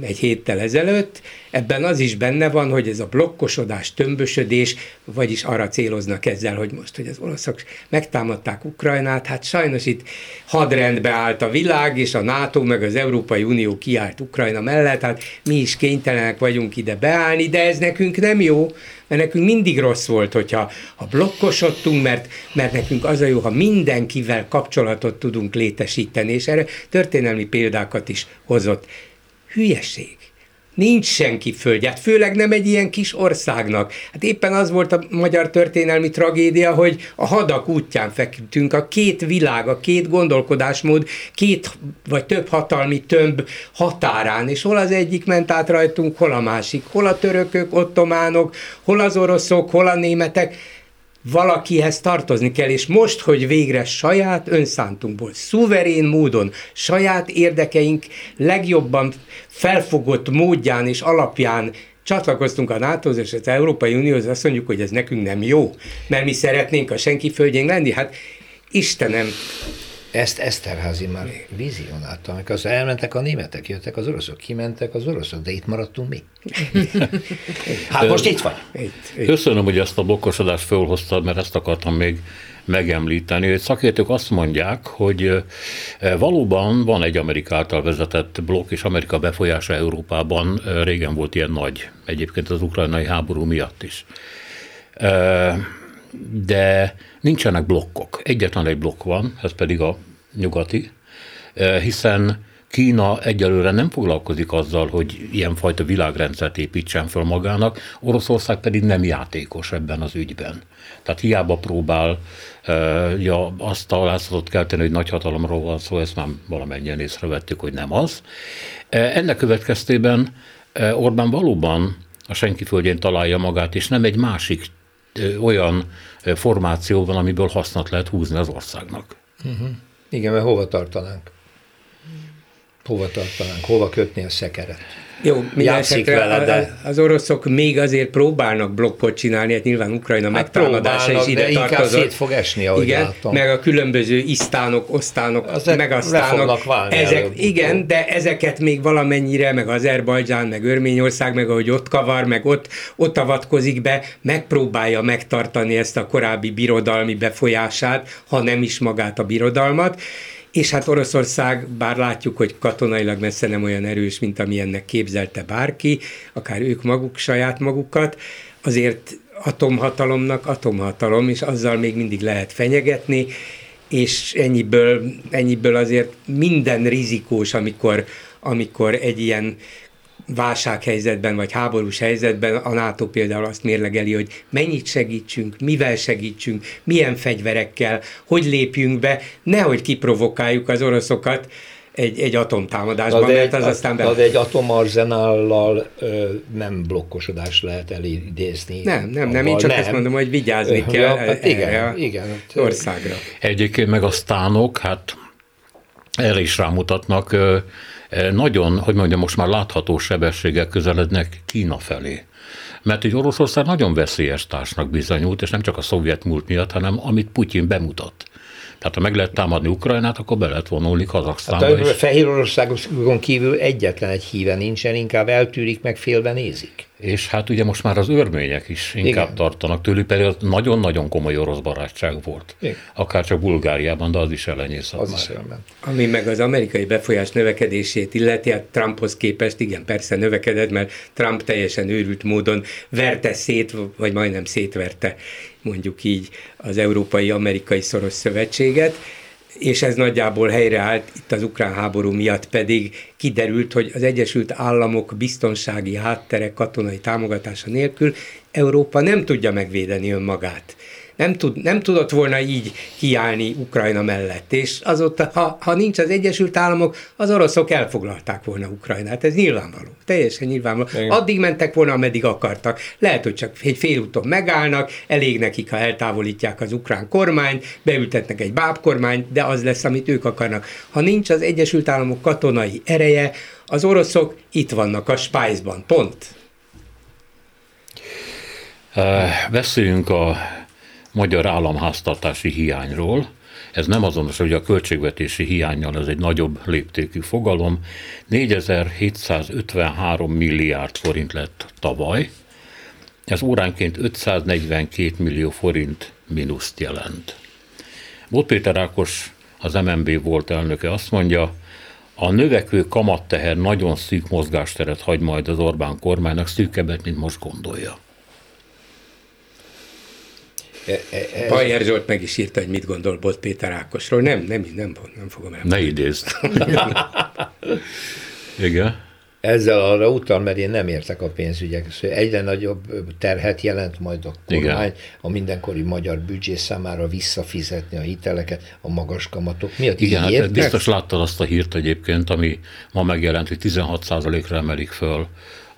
egy héttel ezelőtt, ebben az is benne van, hogy ez a blokkosodás, tömbösödés, vagyis arra céloznak ezzel, hogy most, hogy az oroszok megtámadták Ukrajnát, hát sajnos itt hadrendbe állt a világ, és a NATO meg az Európai Unió kiállt Ukrajna mellett, hát mi is kénytelenek vagyunk ide beállni, de ez nekünk nem jó, mert nekünk mindig rossz volt, hogyha ha blokkosodtunk, mert, mert nekünk az a jó, ha mindenkivel kapcsolatot tudunk létesíteni, és erre történelmi példákat is hozott. Hülyeség. Nincs senki földját, főleg nem egy ilyen kis országnak. Hát éppen az volt a magyar történelmi tragédia, hogy a hadak útján feküdtünk, a két világ, a két gondolkodásmód, két vagy több hatalmi tömb határán, és hol az egyik ment át rajtunk, hol a másik, hol a törökök, ottománok, hol az oroszok, hol a németek valakihez tartozni kell, és most, hogy végre saját önszántunkból, szuverén módon, saját érdekeink legjobban felfogott módján és alapján csatlakoztunk a NATO-hoz és az Európai Unióhoz, azt mondjuk, hogy ez nekünk nem jó, mert mi szeretnénk a senki földjén lenni. Hát Istenem, ezt Eszterházi már vizionálta, amikor az elmentek a németek, jöttek az oroszok, kimentek az oroszok, de itt maradtunk mi. hát most itt vagy. Itt, itt. Köszönöm, hogy ezt a blokkosodást felhoztad, mert ezt akartam még megemlíteni. Hogy szakértők azt mondják, hogy valóban van egy Amerika által vezetett blokk, és Amerika befolyása Európában régen volt ilyen nagy, egyébként az ukrajnai háború miatt is. De nincsenek blokkok. Egyetlen egy blokk van, ez pedig a nyugati, hiszen Kína egyelőre nem foglalkozik azzal, hogy ilyenfajta világrendszert építsen föl magának, Oroszország pedig nem játékos ebben az ügyben. Tehát hiába próbál ja, azt a látszatot kelteni, hogy nagyhatalomról van szó, ezt már valamennyien észrevettük, hogy nem az. Ennek következtében Orbán valóban a senki földjén találja magát, és nem egy másik olyan formáció van, amiből hasznot lehet húzni az országnak. Uh-huh. Igen, mert hova tartanánk? Hova tartanánk? Hova kötni a szekeret? Jó, játszik vele, de... Az oroszok még azért próbálnak blokkot csinálni, hát nyilván Ukrajna hát megtámadása is ide de tartozott. szét fog esni, ahogy Igen, látom. meg a különböző isztánok, osztánok, Ezek meg aztánok. Válni ezek, igen, de ezeket még valamennyire, meg Azerbajdzsán, meg Örményország, meg ahogy ott kavar, meg ott, ott avatkozik be, megpróbálja megtartani ezt a korábbi birodalmi befolyását, ha nem is magát a birodalmat és hát Oroszország, bár látjuk, hogy katonailag messze nem olyan erős, mint amilyennek képzelte bárki, akár ők maguk saját magukat, azért atomhatalomnak atomhatalom, és azzal még mindig lehet fenyegetni, és ennyiből, ennyiből azért minden rizikós, amikor, amikor egy ilyen válsághelyzetben vagy háborús helyzetben a NATO például azt mérlegeli, hogy mennyit segítsünk, mivel segítsünk, milyen fegyverekkel, hogy lépjünk be, nehogy kiprovokáljuk az oroszokat egy, egy atomtámadásban, de mert az aztán... De egy atomarzenállal ö, nem blokkosodást lehet elidézni. Nem, nem, nem, én csak nem. ezt mondom, hogy vigyázni kell ja, hát igen, igen, hát, országra. Egyébként meg a sztánok, hát erre is rámutatnak, nagyon, hogy mondjam, most már látható sebességgel közelednek Kína felé. Mert egy Oroszország nagyon veszélyes társnak bizonyult, és nem csak a szovjet múlt miatt, hanem amit Putyin bemutat. Tehát ha meg lehet támadni Ukrajnát, akkor be lehet vonulni Kazaksztánba hát a Fehér Oroszágon kívül egyetlen egy híve nincsen, inkább eltűrik, meg félbe nézik. És hát ugye most már az örmények is inkább Igen. tartanak tőlük, pedig az nagyon-nagyon komoly orosz barátság volt. Igen. Akár csak Bulgáriában, de az is ellenyészett az már. Is Ami meg az amerikai befolyás növekedését illeti, hát Trumphoz képest igen, persze növekedett, mert Trump teljesen őrült módon verte szét, vagy majdnem szétverte mondjuk így az Európai-Amerikai Szoros Szövetséget, és ez nagyjából helyreállt, itt az ukrán háború miatt pedig kiderült, hogy az Egyesült Államok biztonsági háttere katonai támogatása nélkül Európa nem tudja megvédeni önmagát nem, tud, nem tudott volna így kiállni Ukrajna mellett. És azóta, ha, ha nincs az Egyesült Államok, az oroszok elfoglalták volna Ukrajnát. Ez nyilvánvaló. Teljesen nyilvánvaló. Igen. Addig mentek volna, ameddig akartak. Lehet, hogy csak egy félúton megállnak, elég nekik, ha eltávolítják az ukrán kormányt, beültetnek egy bábkormányt, de az lesz, amit ők akarnak. Ha nincs az Egyesült Államok katonai ereje, az oroszok itt vannak a Spice-ban. Pont. Beszéljünk a magyar államháztartási hiányról. ez nem azonos, hogy a költségvetési hiányjal ez egy nagyobb léptékű fogalom, 4753 milliárd forint lett tavaly, ez óránként 542 millió forint mínuszt jelent. Volt Péter Ákos, az MNB volt elnöke, azt mondja, a növekvő kamatteher nagyon szűk mozgásteret hagy majd az Orbán kormánynak, szűkebbet, mint most gondolja. E, e, Bajer Zsolt meg is írta, hogy mit gondol Bolt Péter Ákosról. Nem, nem, nem, nem fogom el. Ne idézd. Igen. Ezzel arra utal, mert én nem értek a pénzügyek. Szóval egyre nagyobb terhet jelent majd a kormány Igen. a mindenkori magyar büdzsé számára visszafizetni a hiteleket, a magas kamatok miatt. Igen, hát biztos láttad azt a hírt egyébként, ami ma megjelent, hogy 16%-ra emelik föl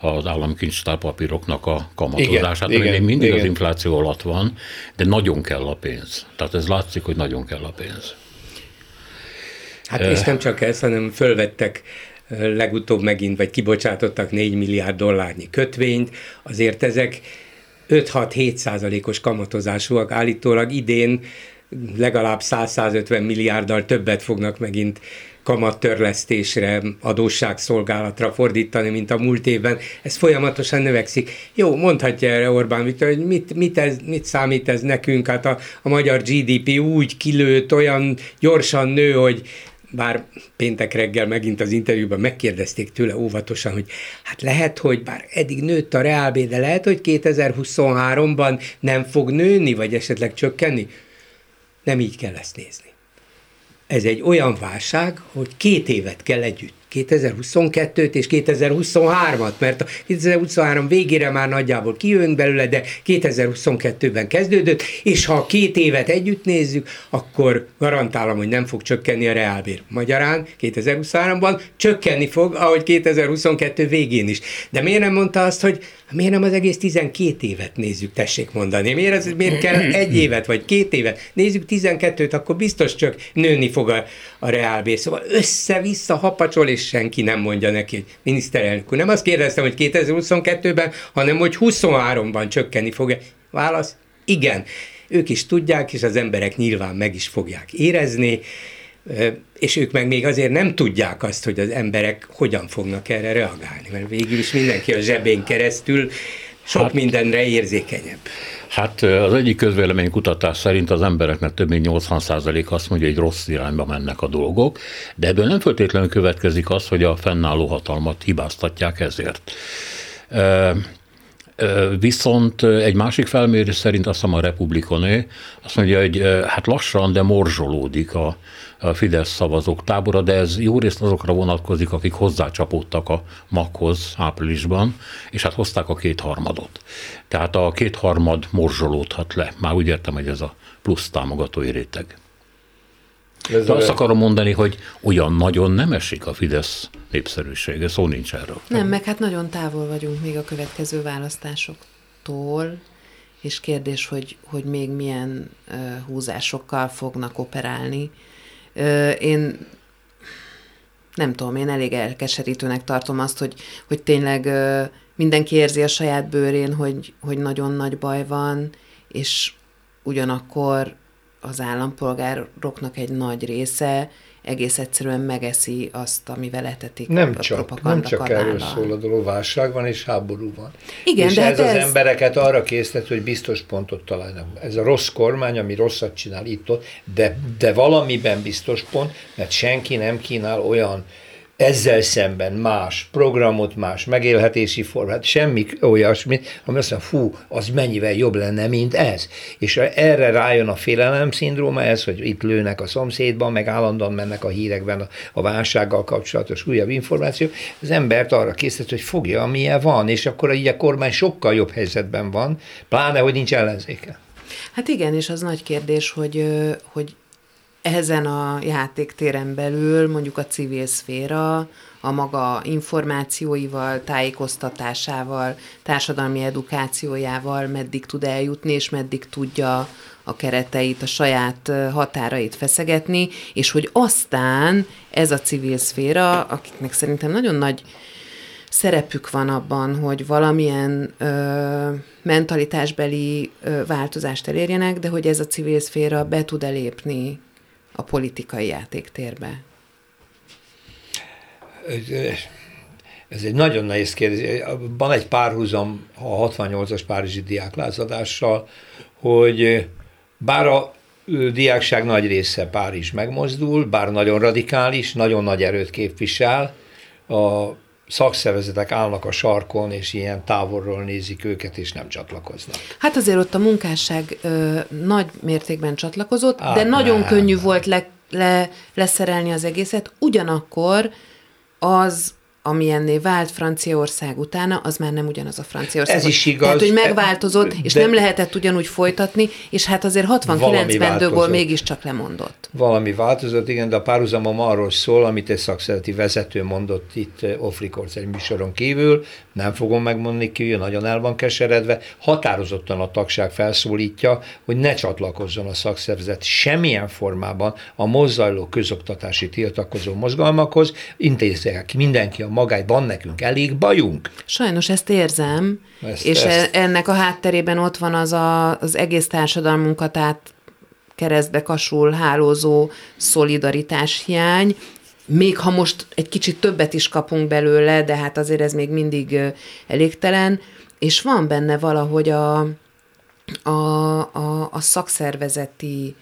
az államkincstárpapíroknak a kamatozását, ami még mindig igen. az infláció alatt van, de nagyon kell a pénz. Tehát ez látszik, hogy nagyon kell a pénz. Hát és nem csak ez, hanem fölvettek legutóbb megint, vagy kibocsátottak 4 milliárd dollárnyi kötvényt, azért ezek 5-6-7 százalékos kamatozásúak, állítólag idén legalább 100-150 milliárddal többet fognak megint kamattörlesztésre, adósságszolgálatra fordítani, mint a múlt évben. Ez folyamatosan növekszik. Jó, mondhatja erre Orbán Viktor, hogy mit, mit, ez, mit számít ez nekünk? Hát a, a magyar GDP úgy kilőtt, olyan gyorsan nő, hogy bár péntek reggel megint az interjúban megkérdezték tőle óvatosan, hogy hát lehet, hogy bár eddig nőtt a reálbé, de lehet, hogy 2023-ban nem fog nőni, vagy esetleg csökkenni. Nem így kell ezt nézni. Ez egy olyan válság, hogy két évet kell együtt 2022-t és 2023-at, mert a 2023 végére már nagyjából kijönk belőle, de 2022-ben kezdődött, és ha a két évet együtt nézzük, akkor garantálom, hogy nem fog csökkenni a reálbér. Magyarán 2023-ban csökkenni fog, ahogy 2022 végén is. De miért nem mondta azt, hogy miért nem az egész 12 évet nézzük, tessék mondani? Miért, az, miért kell egy évet, vagy két évet? Nézzük 12-t, akkor biztos csak nőni fog a, a reálbér. Szóval össze-vissza hapacsol, és senki nem mondja neki, hogy miniszterelnök úr. Nem azt kérdeztem, hogy 2022-ben, hanem hogy 23-ban csökkenni fog-e. Válasz, igen. Ők is tudják, és az emberek nyilván meg is fogják érezni, és ők meg még azért nem tudják azt, hogy az emberek hogyan fognak erre reagálni, mert végül is mindenki a zsebén keresztül sok hát, mindenre érzékenyebb. Hát az egyik közvéleménykutatás szerint az embereknek több mint 80% azt mondja, hogy rossz irányba mennek a dolgok, de ebből nem feltétlenül következik az, hogy a fennálló hatalmat hibáztatják ezért. Viszont egy másik felmérés szerint azt hiszem a Republikoné azt mondja, hogy hát lassan, de morzsolódik a, Fidesz szavazók tábora, de ez jó részt azokra vonatkozik, akik hozzácsapódtak a maghoz áprilisban, és hát hozták a kétharmadot. Tehát a kétharmad morzsolódhat le. Már úgy értem, hogy ez a plusz támogatói réteg. De azt akarom mondani, hogy olyan nagyon nem esik a Fidesz népszerűsége, szó nincs erről. Nem, meg hát nagyon távol vagyunk még a következő választásoktól, és kérdés, hogy, hogy még milyen uh, húzásokkal fognak operálni. Én nem tudom, én elég elkeserítőnek tartom azt, hogy, hogy tényleg mindenki érzi a saját bőrén, hogy, hogy nagyon nagy baj van, és ugyanakkor az állampolgároknak egy nagy része egész egyszerűen megeszi azt, amivel etetik nem a csak, Nem csak erről szól a dolog, válság van és háború van. Igen, és de ez hát az ez... embereket arra késztet, hogy biztos pontot találnak. Ez a rossz kormány, ami rosszat csinál itt-ott, de, de valamiben biztos pont, mert senki nem kínál olyan ezzel szemben más programot, más megélhetési formát, semmi olyasmit, ami azt mondja, fú, az mennyivel jobb lenne, mint ez. És erre rájön a félelem szindróma, ez, hogy itt lőnek a szomszédban, meg állandóan mennek a hírekben a, a válsággal kapcsolatos újabb információ, az embert arra készít, hogy fogja, amilyen van, és akkor így a kormány sokkal jobb helyzetben van, pláne, hogy nincs ellenzéke. Hát igen, és az nagy kérdés, hogy, hogy ezen a játéktéren belül mondjuk a civil szféra a maga információival, tájékoztatásával, társadalmi edukációjával meddig tud eljutni, és meddig tudja a kereteit, a saját határait feszegetni, és hogy aztán ez a civil szféra, akiknek szerintem nagyon nagy szerepük van abban, hogy valamilyen ö, mentalitásbeli ö, változást elérjenek, de hogy ez a civil szféra be tud elépni a politikai játéktérbe? Ez egy nagyon nehéz kérdés. Van egy párhuzam a 68-as Párizsi diáklázadással, hogy bár a diákság nagy része Párizs megmozdul, bár nagyon radikális, nagyon nagy erőt képvisel, a szakszervezetek állnak a sarkon, és ilyen távolról nézik őket, és nem csatlakoznak. Hát azért ott a munkásság ö, nagy mértékben csatlakozott, Á, de nagyon nem. könnyű volt le, le, leszerelni az egészet, ugyanakkor az amilyenné vált Franciaország utána, az már nem ugyanaz a Franciaország. Ez is igaz. Tehát, hogy megváltozott, és nem lehetett ugyanúgy folytatni, és hát azért 69-ben Dögol mégiscsak lemondott. Valami változott, igen, de a párhuzamom arról szól, amit egy szakszereti vezető mondott itt eh, Off Records egy műsoron kívül, nem fogom megmondani ki, nagyon el van keseredve, határozottan a tagság felszólítja, hogy ne csatlakozzon a szakszervezet semmilyen formában a mozzajló közoktatási tiltakozó mozgalmakhoz, intézzék mindenki a magány, van nekünk elég bajunk? Sajnos ezt érzem, ezt, és ezt. E- ennek a hátterében ott van az a, az egész társadalmunkat át keresztbe kasul, hálózó szolidaritás hiány, még ha most egy kicsit többet is kapunk belőle, de hát azért ez még mindig elégtelen, és van benne valahogy a, a, a, a szakszervezeti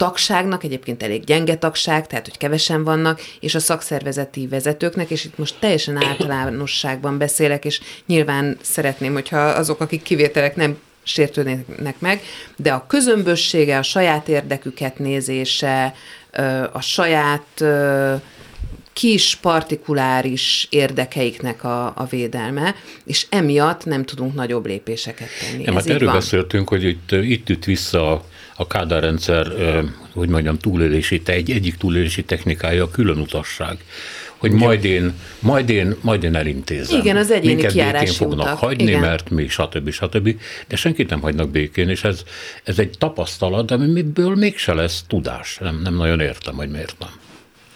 tagságnak, egyébként elég gyenge tagság, tehát hogy kevesen vannak, és a szakszervezeti vezetőknek, és itt most teljesen általánosságban beszélek, és nyilván szeretném, hogyha azok, akik kivételek nem sértődnének meg, de a közömbössége, a saját érdeküket nézése, a saját kis partikuláris érdekeiknek a, a védelme, és emiatt nem tudunk nagyobb lépéseket tenni. Nem, hát erről van. beszéltünk, hogy itt, itt üt vissza a kádárrendszer, hogy mondjam, túlélési, egy, egyik túlélési technikája a külön utasság hogy majd én, majd én, majd én elintézem. Igen, az egyéni Minket békén fognak utak. hagyni, Igen. mert mi, stb. stb. De senkit nem hagynak békén, és ez, ez egy tapasztalat, amiből mégse lesz tudás. Nem, nem nagyon értem, hogy miért nem.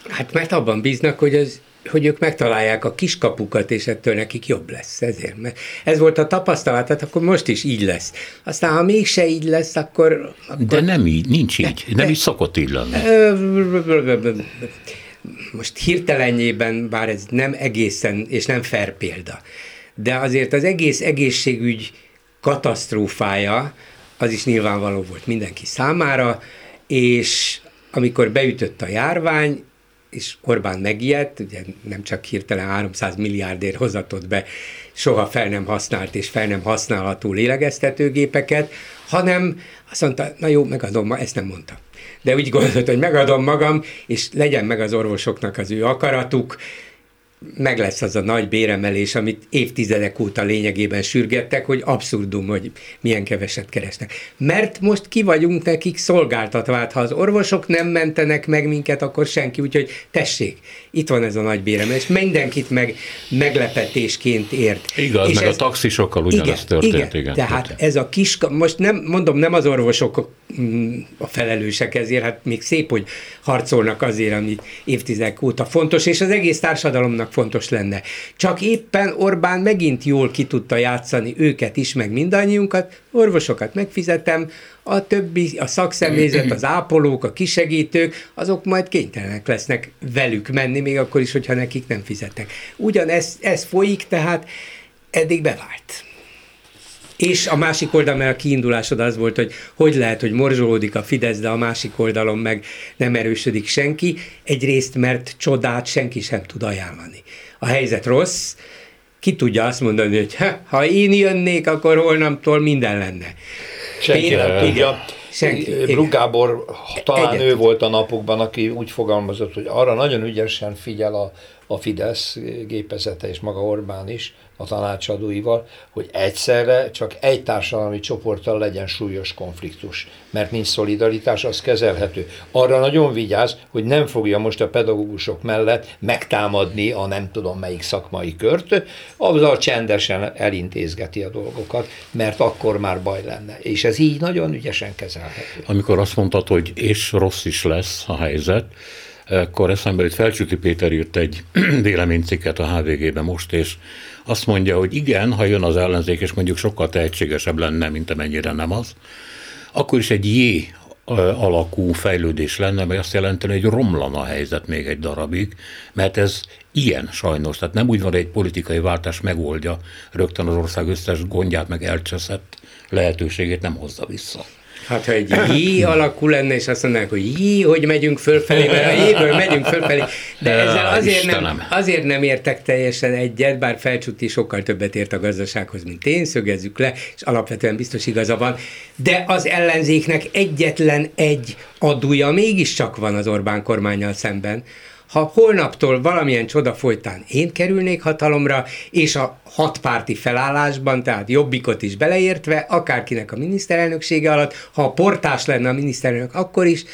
Hát mert abban bíznak, hogy az hogy ők megtalálják a kiskapukat, és ettől nekik jobb lesz. Ezért, mert ez volt a tapasztalat, tehát akkor most is így lesz. Aztán, ha mégse így lesz, akkor... akkor... De nem így, nincs így. De, nem de, is szokott így lenni. Most hirtelenjében, bár ez nem egészen, és nem fair példa, de azért az egész egészségügy katasztrófája, az is nyilvánvaló volt mindenki számára, és amikor beütött a járvány, és Orbán megijedt, ugye nem csak hirtelen 300 milliárdért hozatott be soha fel nem használt és fel nem használható lélegeztetőgépeket, hanem azt mondta, na jó, megadom, ma ezt nem mondta. De úgy gondolt, hogy megadom magam, és legyen meg az orvosoknak az ő akaratuk, meg lesz az a nagy béremelés, amit évtizedek óta lényegében sürgettek, hogy abszurdum, hogy milyen keveset keresnek. Mert most ki vagyunk nekik szolgáltatva, hát ha az orvosok nem mentenek meg minket, akkor senki, úgyhogy tessék, itt van ez a nagy béremelés, mindenkit meg meglepetésként ért. Igaz, És meg ez, a taxisokkal ugyanezt igen, történt. Igen, igen, tehát igen. ez a kis, most nem, mondom, nem az orvosok mm, a felelősek ezért, hát még szép, hogy harcolnak azért, ami évtizedek óta fontos, és az egész társadalomnak fontos lenne. Csak éppen Orbán megint jól ki tudta játszani őket is, meg mindannyiunkat, orvosokat megfizetem, a többi, a szakszemélyzet, az ápolók, a kisegítők, azok majd kénytelenek lesznek velük menni, még akkor is, hogyha nekik nem fizetnek. Ugyanez ez folyik, tehát eddig bevált. És a másik oldalon, mert a kiindulásod az volt, hogy hogy lehet, hogy morzsolódik a Fidesz, de a másik oldalon meg nem erősödik senki. Egyrészt, mert csodát senki sem tud ajánlani. A helyzet rossz, ki tudja azt mondani, hogy ha én jönnék, akkor holnaptól minden lenne. Senki nem tudja. Senki. Brugábor talán Egyet. ő volt a napokban, aki úgy fogalmazott, hogy arra nagyon ügyesen figyel a, a Fidesz gépezete és maga Orbán is, a tanácsadóival, hogy egyszerre csak egy társadalmi csoporttal legyen súlyos konfliktus, mert nincs szolidaritás, az kezelhető. Arra nagyon vigyáz, hogy nem fogja most a pedagógusok mellett megtámadni a nem tudom melyik szakmai kört, azzal csendesen elintézgeti a dolgokat, mert akkor már baj lenne. És ez így nagyon ügyesen kezelhető. Amikor azt mondtad, hogy és rossz is lesz a helyzet, akkor eszembe jut Felcsüti Péter írt egy véleménycikket a HVG-ben most, és azt mondja, hogy igen, ha jön az ellenzék, és mondjuk sokkal tehetségesebb lenne, mint amennyire nem az, akkor is egy J alakú fejlődés lenne, mert azt jelenteni, hogy romlana a helyzet még egy darabig, mert ez ilyen sajnos. Tehát nem úgy van, hogy egy politikai váltás megoldja rögtön az ország összes gondját, meg elcseszett lehetőségét nem hozza vissza. Hát, ha egy jé alakul lenne, és azt mondanák, hogy jé, hogy megyünk fölfelé, mert a jéből megyünk fölfelé. De ezzel azért nem, azért nem értek teljesen egyet, bár Felcsúti sokkal többet ért a gazdasághoz, mint én, szögezzük le, és alapvetően biztos igaza van. De az ellenzéknek egyetlen egy adója mégiscsak van az Orbán kormányal szemben, ha holnaptól valamilyen csoda folytán én kerülnék hatalomra, és a hatpárti felállásban, tehát jobbikot is beleértve, akárkinek a miniszterelnöksége alatt, ha a portás lenne a miniszterelnök, akkor is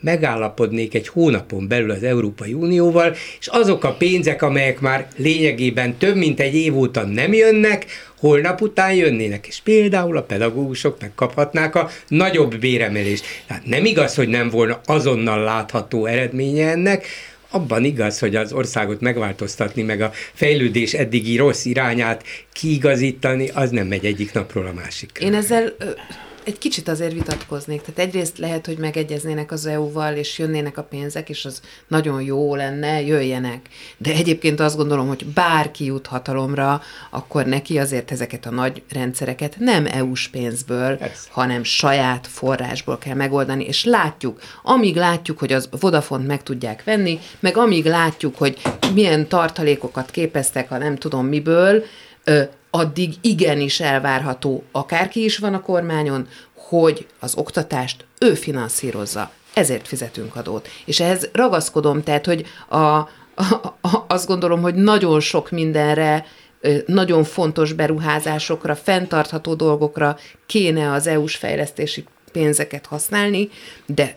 megállapodnék egy hónapon belül az Európai Unióval, és azok a pénzek, amelyek már lényegében több mint egy év óta nem jönnek, holnap után jönnének, és például a pedagógusok megkaphatnák a nagyobb béremelést. Tehát nem igaz, hogy nem volna azonnal látható eredménye ennek, abban igaz, hogy az országot megváltoztatni, meg a fejlődés eddigi rossz irányát kiigazítani, az nem megy egyik napról a másikra. Én ezzel egy kicsit azért vitatkoznék. Tehát egyrészt lehet, hogy megegyeznének az EU-val, és jönnének a pénzek, és az nagyon jó lenne, jöjjenek. De egyébként azt gondolom, hogy bárki jut hatalomra, akkor neki azért ezeket a nagy rendszereket nem EU-s pénzből, Ez. hanem saját forrásból kell megoldani, és látjuk, amíg látjuk, hogy az Vodafont meg tudják venni, meg amíg látjuk, hogy milyen tartalékokat képeztek a nem tudom miből, addig igenis elvárható, akárki is van a kormányon, hogy az oktatást ő finanszírozza. Ezért fizetünk adót. És ehhez ragaszkodom, tehát, hogy a, a, a, azt gondolom, hogy nagyon sok mindenre nagyon fontos beruházásokra, fenntartható dolgokra kéne az EU-s fejlesztési pénzeket használni, de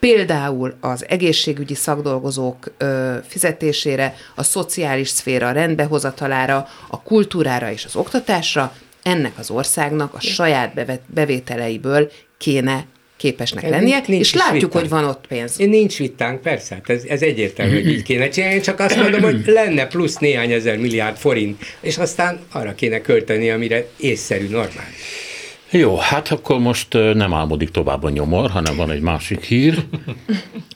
például az egészségügyi szakdolgozók ö, fizetésére, a szociális szféra rendbehozatalára, a kultúrára és az oktatásra ennek az országnak a saját bevételeiből kéne képesnek ez lennie, nincs és látjuk, vitánk. hogy van ott pénz. Nincs vitánk, persze, hát ez, ez egyértelmű, hogy így kéne csinálni, én csak azt mondom, hogy lenne plusz néhány ezer milliárd forint, és aztán arra kéne költeni, amire észszerű, normális. Jó, hát akkor most nem álmodik tovább a nyomor, hanem van egy másik hír.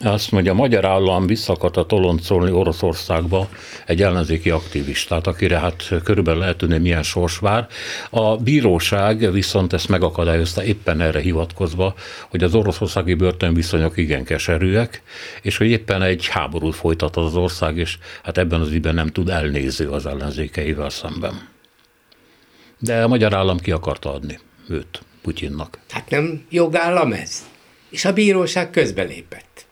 Azt mondja, a magyar állam visszakarta toloncolni Oroszországba egy ellenzéki aktivistát, akire hát körülbelül lehet tudni, milyen sors vár. A bíróság viszont ezt megakadályozta éppen erre hivatkozva, hogy az oroszországi börtönviszonyok igen keserűek, és hogy éppen egy háborút folytat az ország, és hát ebben az időben nem tud elnéző az ellenzékeivel szemben. De a magyar állam ki akarta adni őt Putyinnak. Hát nem jogállam ez? És a bíróság közbelépett.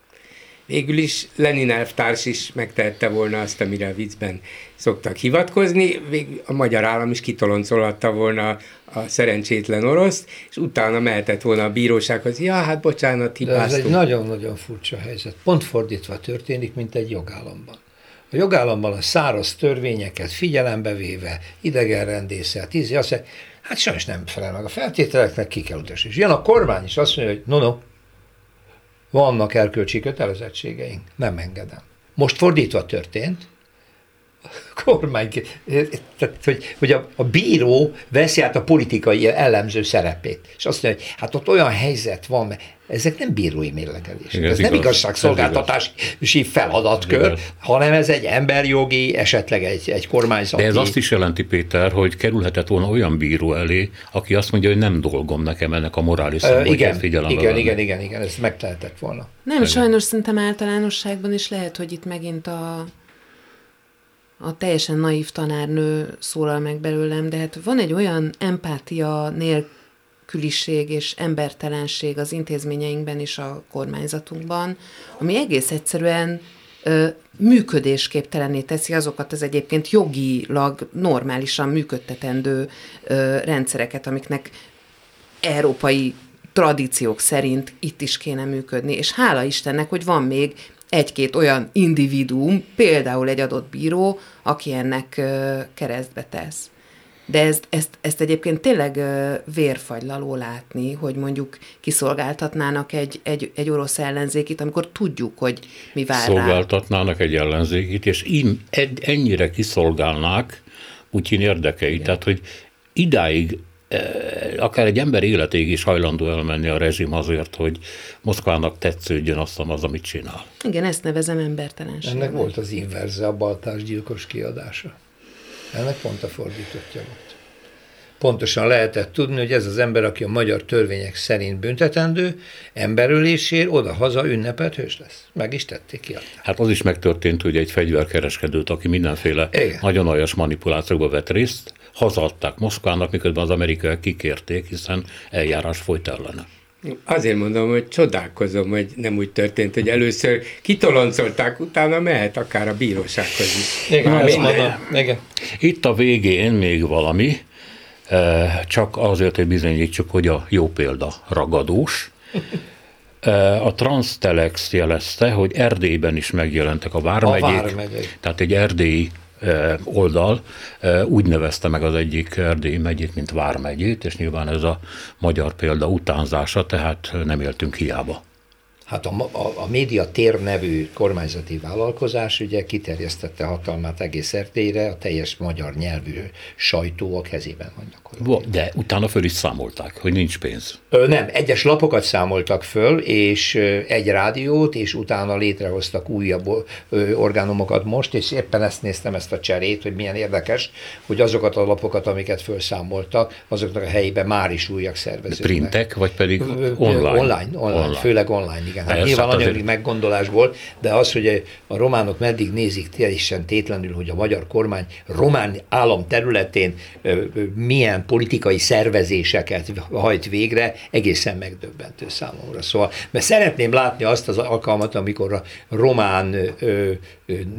Végül is Lenin elvtárs is megtehette volna azt, amire a viccben szoktak hivatkozni, végül a magyar állam is kitoloncolhatta volna a szerencsétlen oroszt, és utána mehetett volna a bírósághoz, ja, hát bocsánat, hibáztunk. De ez egy nagyon-nagyon furcsa helyzet. Pont fordítva történik, mint egy jogállamban. A jogállamban a száraz törvényeket figyelembe véve, idegenrendészet, ízi, azt Hát sajnos nem felel meg a feltételeknek, ki kell utasítani. Jön a kormány is azt mondja, hogy no, no, vannak erkölcsi kötelezettségeink, nem engedem. Most fordítva történt, kormány, tehát, hogy, hogy a, a bíró veszi át a politikai elemző szerepét. És azt mondja, hogy hát ott olyan helyzet van, ezek nem bírói mérlegelések. Igen, ez, ez nem igaz, igazságszolgáltatási feladatkör, ez hanem ez egy emberjogi, esetleg egy, egy kormányzati. De ez azt is jelenti, Péter, hogy kerülhetett volna olyan bíró elé, aki azt mondja, hogy nem dolgom nekem ennek a morális szempontját igen, figyelembe igen, igen, igen, igen, ez megtehetett volna. Nem, igen. sajnos szerintem általánosságban is lehet, hogy itt megint a a teljesen naív tanárnő szólal meg belőlem, de hát van egy olyan empátia nélküliség és embertelenség az intézményeinkben és a kormányzatunkban, ami egész egyszerűen ö, működésképtelené teszi azokat az egyébként jogilag normálisan működtetendő ö, rendszereket, amiknek európai tradíciók szerint itt is kéne működni, és hála Istennek, hogy van még egy-két olyan individuum, például egy adott bíró, aki ennek keresztbe tesz. De ezt, ezt, ezt egyébként tényleg vérfagylaló látni, hogy mondjuk kiszolgáltatnának egy, egy, egy orosz ellenzékit, amikor tudjuk, hogy mi vár Szolgáltatnának rá. egy ellenzékit, és in, ennyire kiszolgálnák Putyin érdekeit. Igen. Tehát, hogy idáig akár egy ember életéig is hajlandó elmenni a rezsim azért, hogy Moszkvának tetsződjön azt, az, amit csinál. Igen, ezt nevezem embertelenségnek. Ennek volt az inverze a baltásgyilkos kiadása. Ennek pont a fordítottja volt. Pontosan lehetett tudni, hogy ez az ember, aki a magyar törvények szerint büntetendő, emberölésért oda-haza ünnepelt hős lesz. Meg is tették ki. Hát az is megtörtént, hogy egy fegyverkereskedőt, aki mindenféle Igen. nagyon aljas manipulációkba vett részt, hazaadták Moszkvának, miközben az amerikaiak kikérték, hiszen eljárás folyt ellene. Azért mondom, hogy csodálkozom, hogy nem úgy történt, hogy először kitoloncolták, utána mehet akár a bírósághoz is. Igen, mondom. Igen. Itt a végén még valami, eh, csak azért, hogy bizonyítsuk, hogy a jó példa ragadós. Eh, a Transtelex jelezte, hogy Erdélyben is megjelentek a vármegyék, a vármegyék. tehát egy erdélyi oldal úgy nevezte meg az egyik Erdély megyét, mint Vármegyét, és nyilván ez a magyar példa utánzása, tehát nem éltünk hiába. Hát a, a, a Média Tér nevű kormányzati vállalkozás ugye kiterjesztette hatalmát egész Erdélyre, a teljes magyar nyelvű sajtó a kezében van De utána föl is számolták, hogy nincs pénz. Ö, nem, egyes lapokat számoltak föl, és egy rádiót, és utána létrehoztak újabb orgánumokat most, és éppen ezt néztem, ezt a cserét, hogy milyen érdekes, hogy azokat a lapokat, amiket felszámoltak, azoknak a helyében már is újak szerveződnek. Printek, vagy pedig online? Online, online, online. főleg online, igen igen, hát nyilván anyagi azért... meggondolás volt, de az, hogy a románok meddig nézik teljesen tétlenül, hogy a magyar kormány román állam területén milyen politikai szervezéseket hajt végre, egészen megdöbbentő számomra. Szóval, mert szeretném látni azt az alkalmat, amikor a román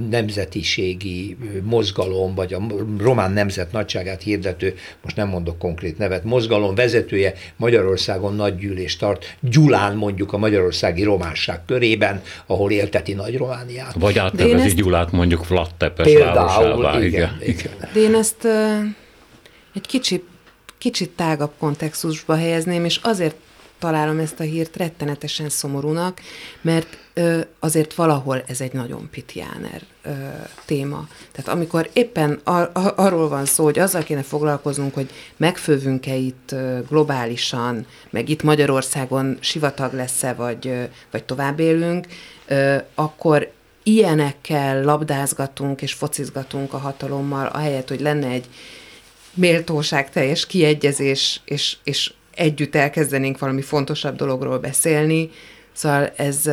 nemzetiségi mozgalom, vagy a román nemzet nagyságát hirdető, most nem mondok konkrét nevet, mozgalom vezetője Magyarországon nagy gyűlést tart, Gyulán mondjuk a magyarországi románság körében, ahol élteti Nagy Romániát. Vagy átnevezi ezt... Gyulát mondjuk Flattepes városává. Igen, igen. igen. De én ezt uh, egy kicsit, kicsit tágabb kontextusba helyezném, és azért találom ezt a hírt rettenetesen szomorúnak, mert ö, azért valahol ez egy nagyon pitjáner ö, téma. Tehát amikor éppen ar- arról van szó, hogy azzal kéne foglalkoznunk, hogy megfővünk-e itt ö, globálisan, meg itt Magyarországon sivatag lesz-e, vagy, ö, vagy tovább élünk, ö, akkor ilyenekkel labdázgatunk és focizgatunk a hatalommal, ahelyett, hogy lenne egy méltóság teljes kiegyezés, és, és együtt elkezdenénk valami fontosabb dologról beszélni, szóval ez,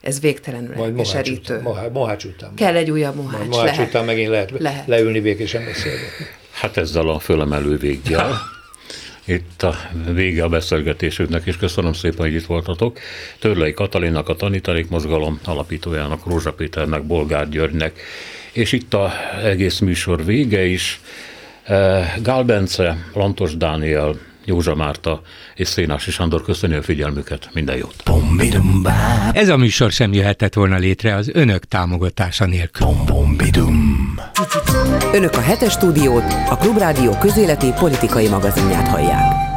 ez végtelenül Majd keserítő. Mohács, mohács után. Kell egy újabb mohács. mohács lehet. után megint lehet, lehet leülni békésen beszélgetni. Hát ezzel a fölemelő végjel. Itt a vége a beszélgetésünknek, és köszönöm szépen, hogy itt voltatok. Törlei Katalinnak, a Tanítanék Mozgalom alapítójának, Rózsa Péternek, Bolgár Györgynek, és itt a egész műsor vége is. Gál Bence, Lantos Dániel, Józsa Márta és Szénási Sándor köszönjük a figyelmüket, minden jót. Ez a műsor sem jöhetett volna létre az önök támogatása nélkül. Önök a hetes stúdiót, a Klubrádió közéleti politikai magazinját hallják.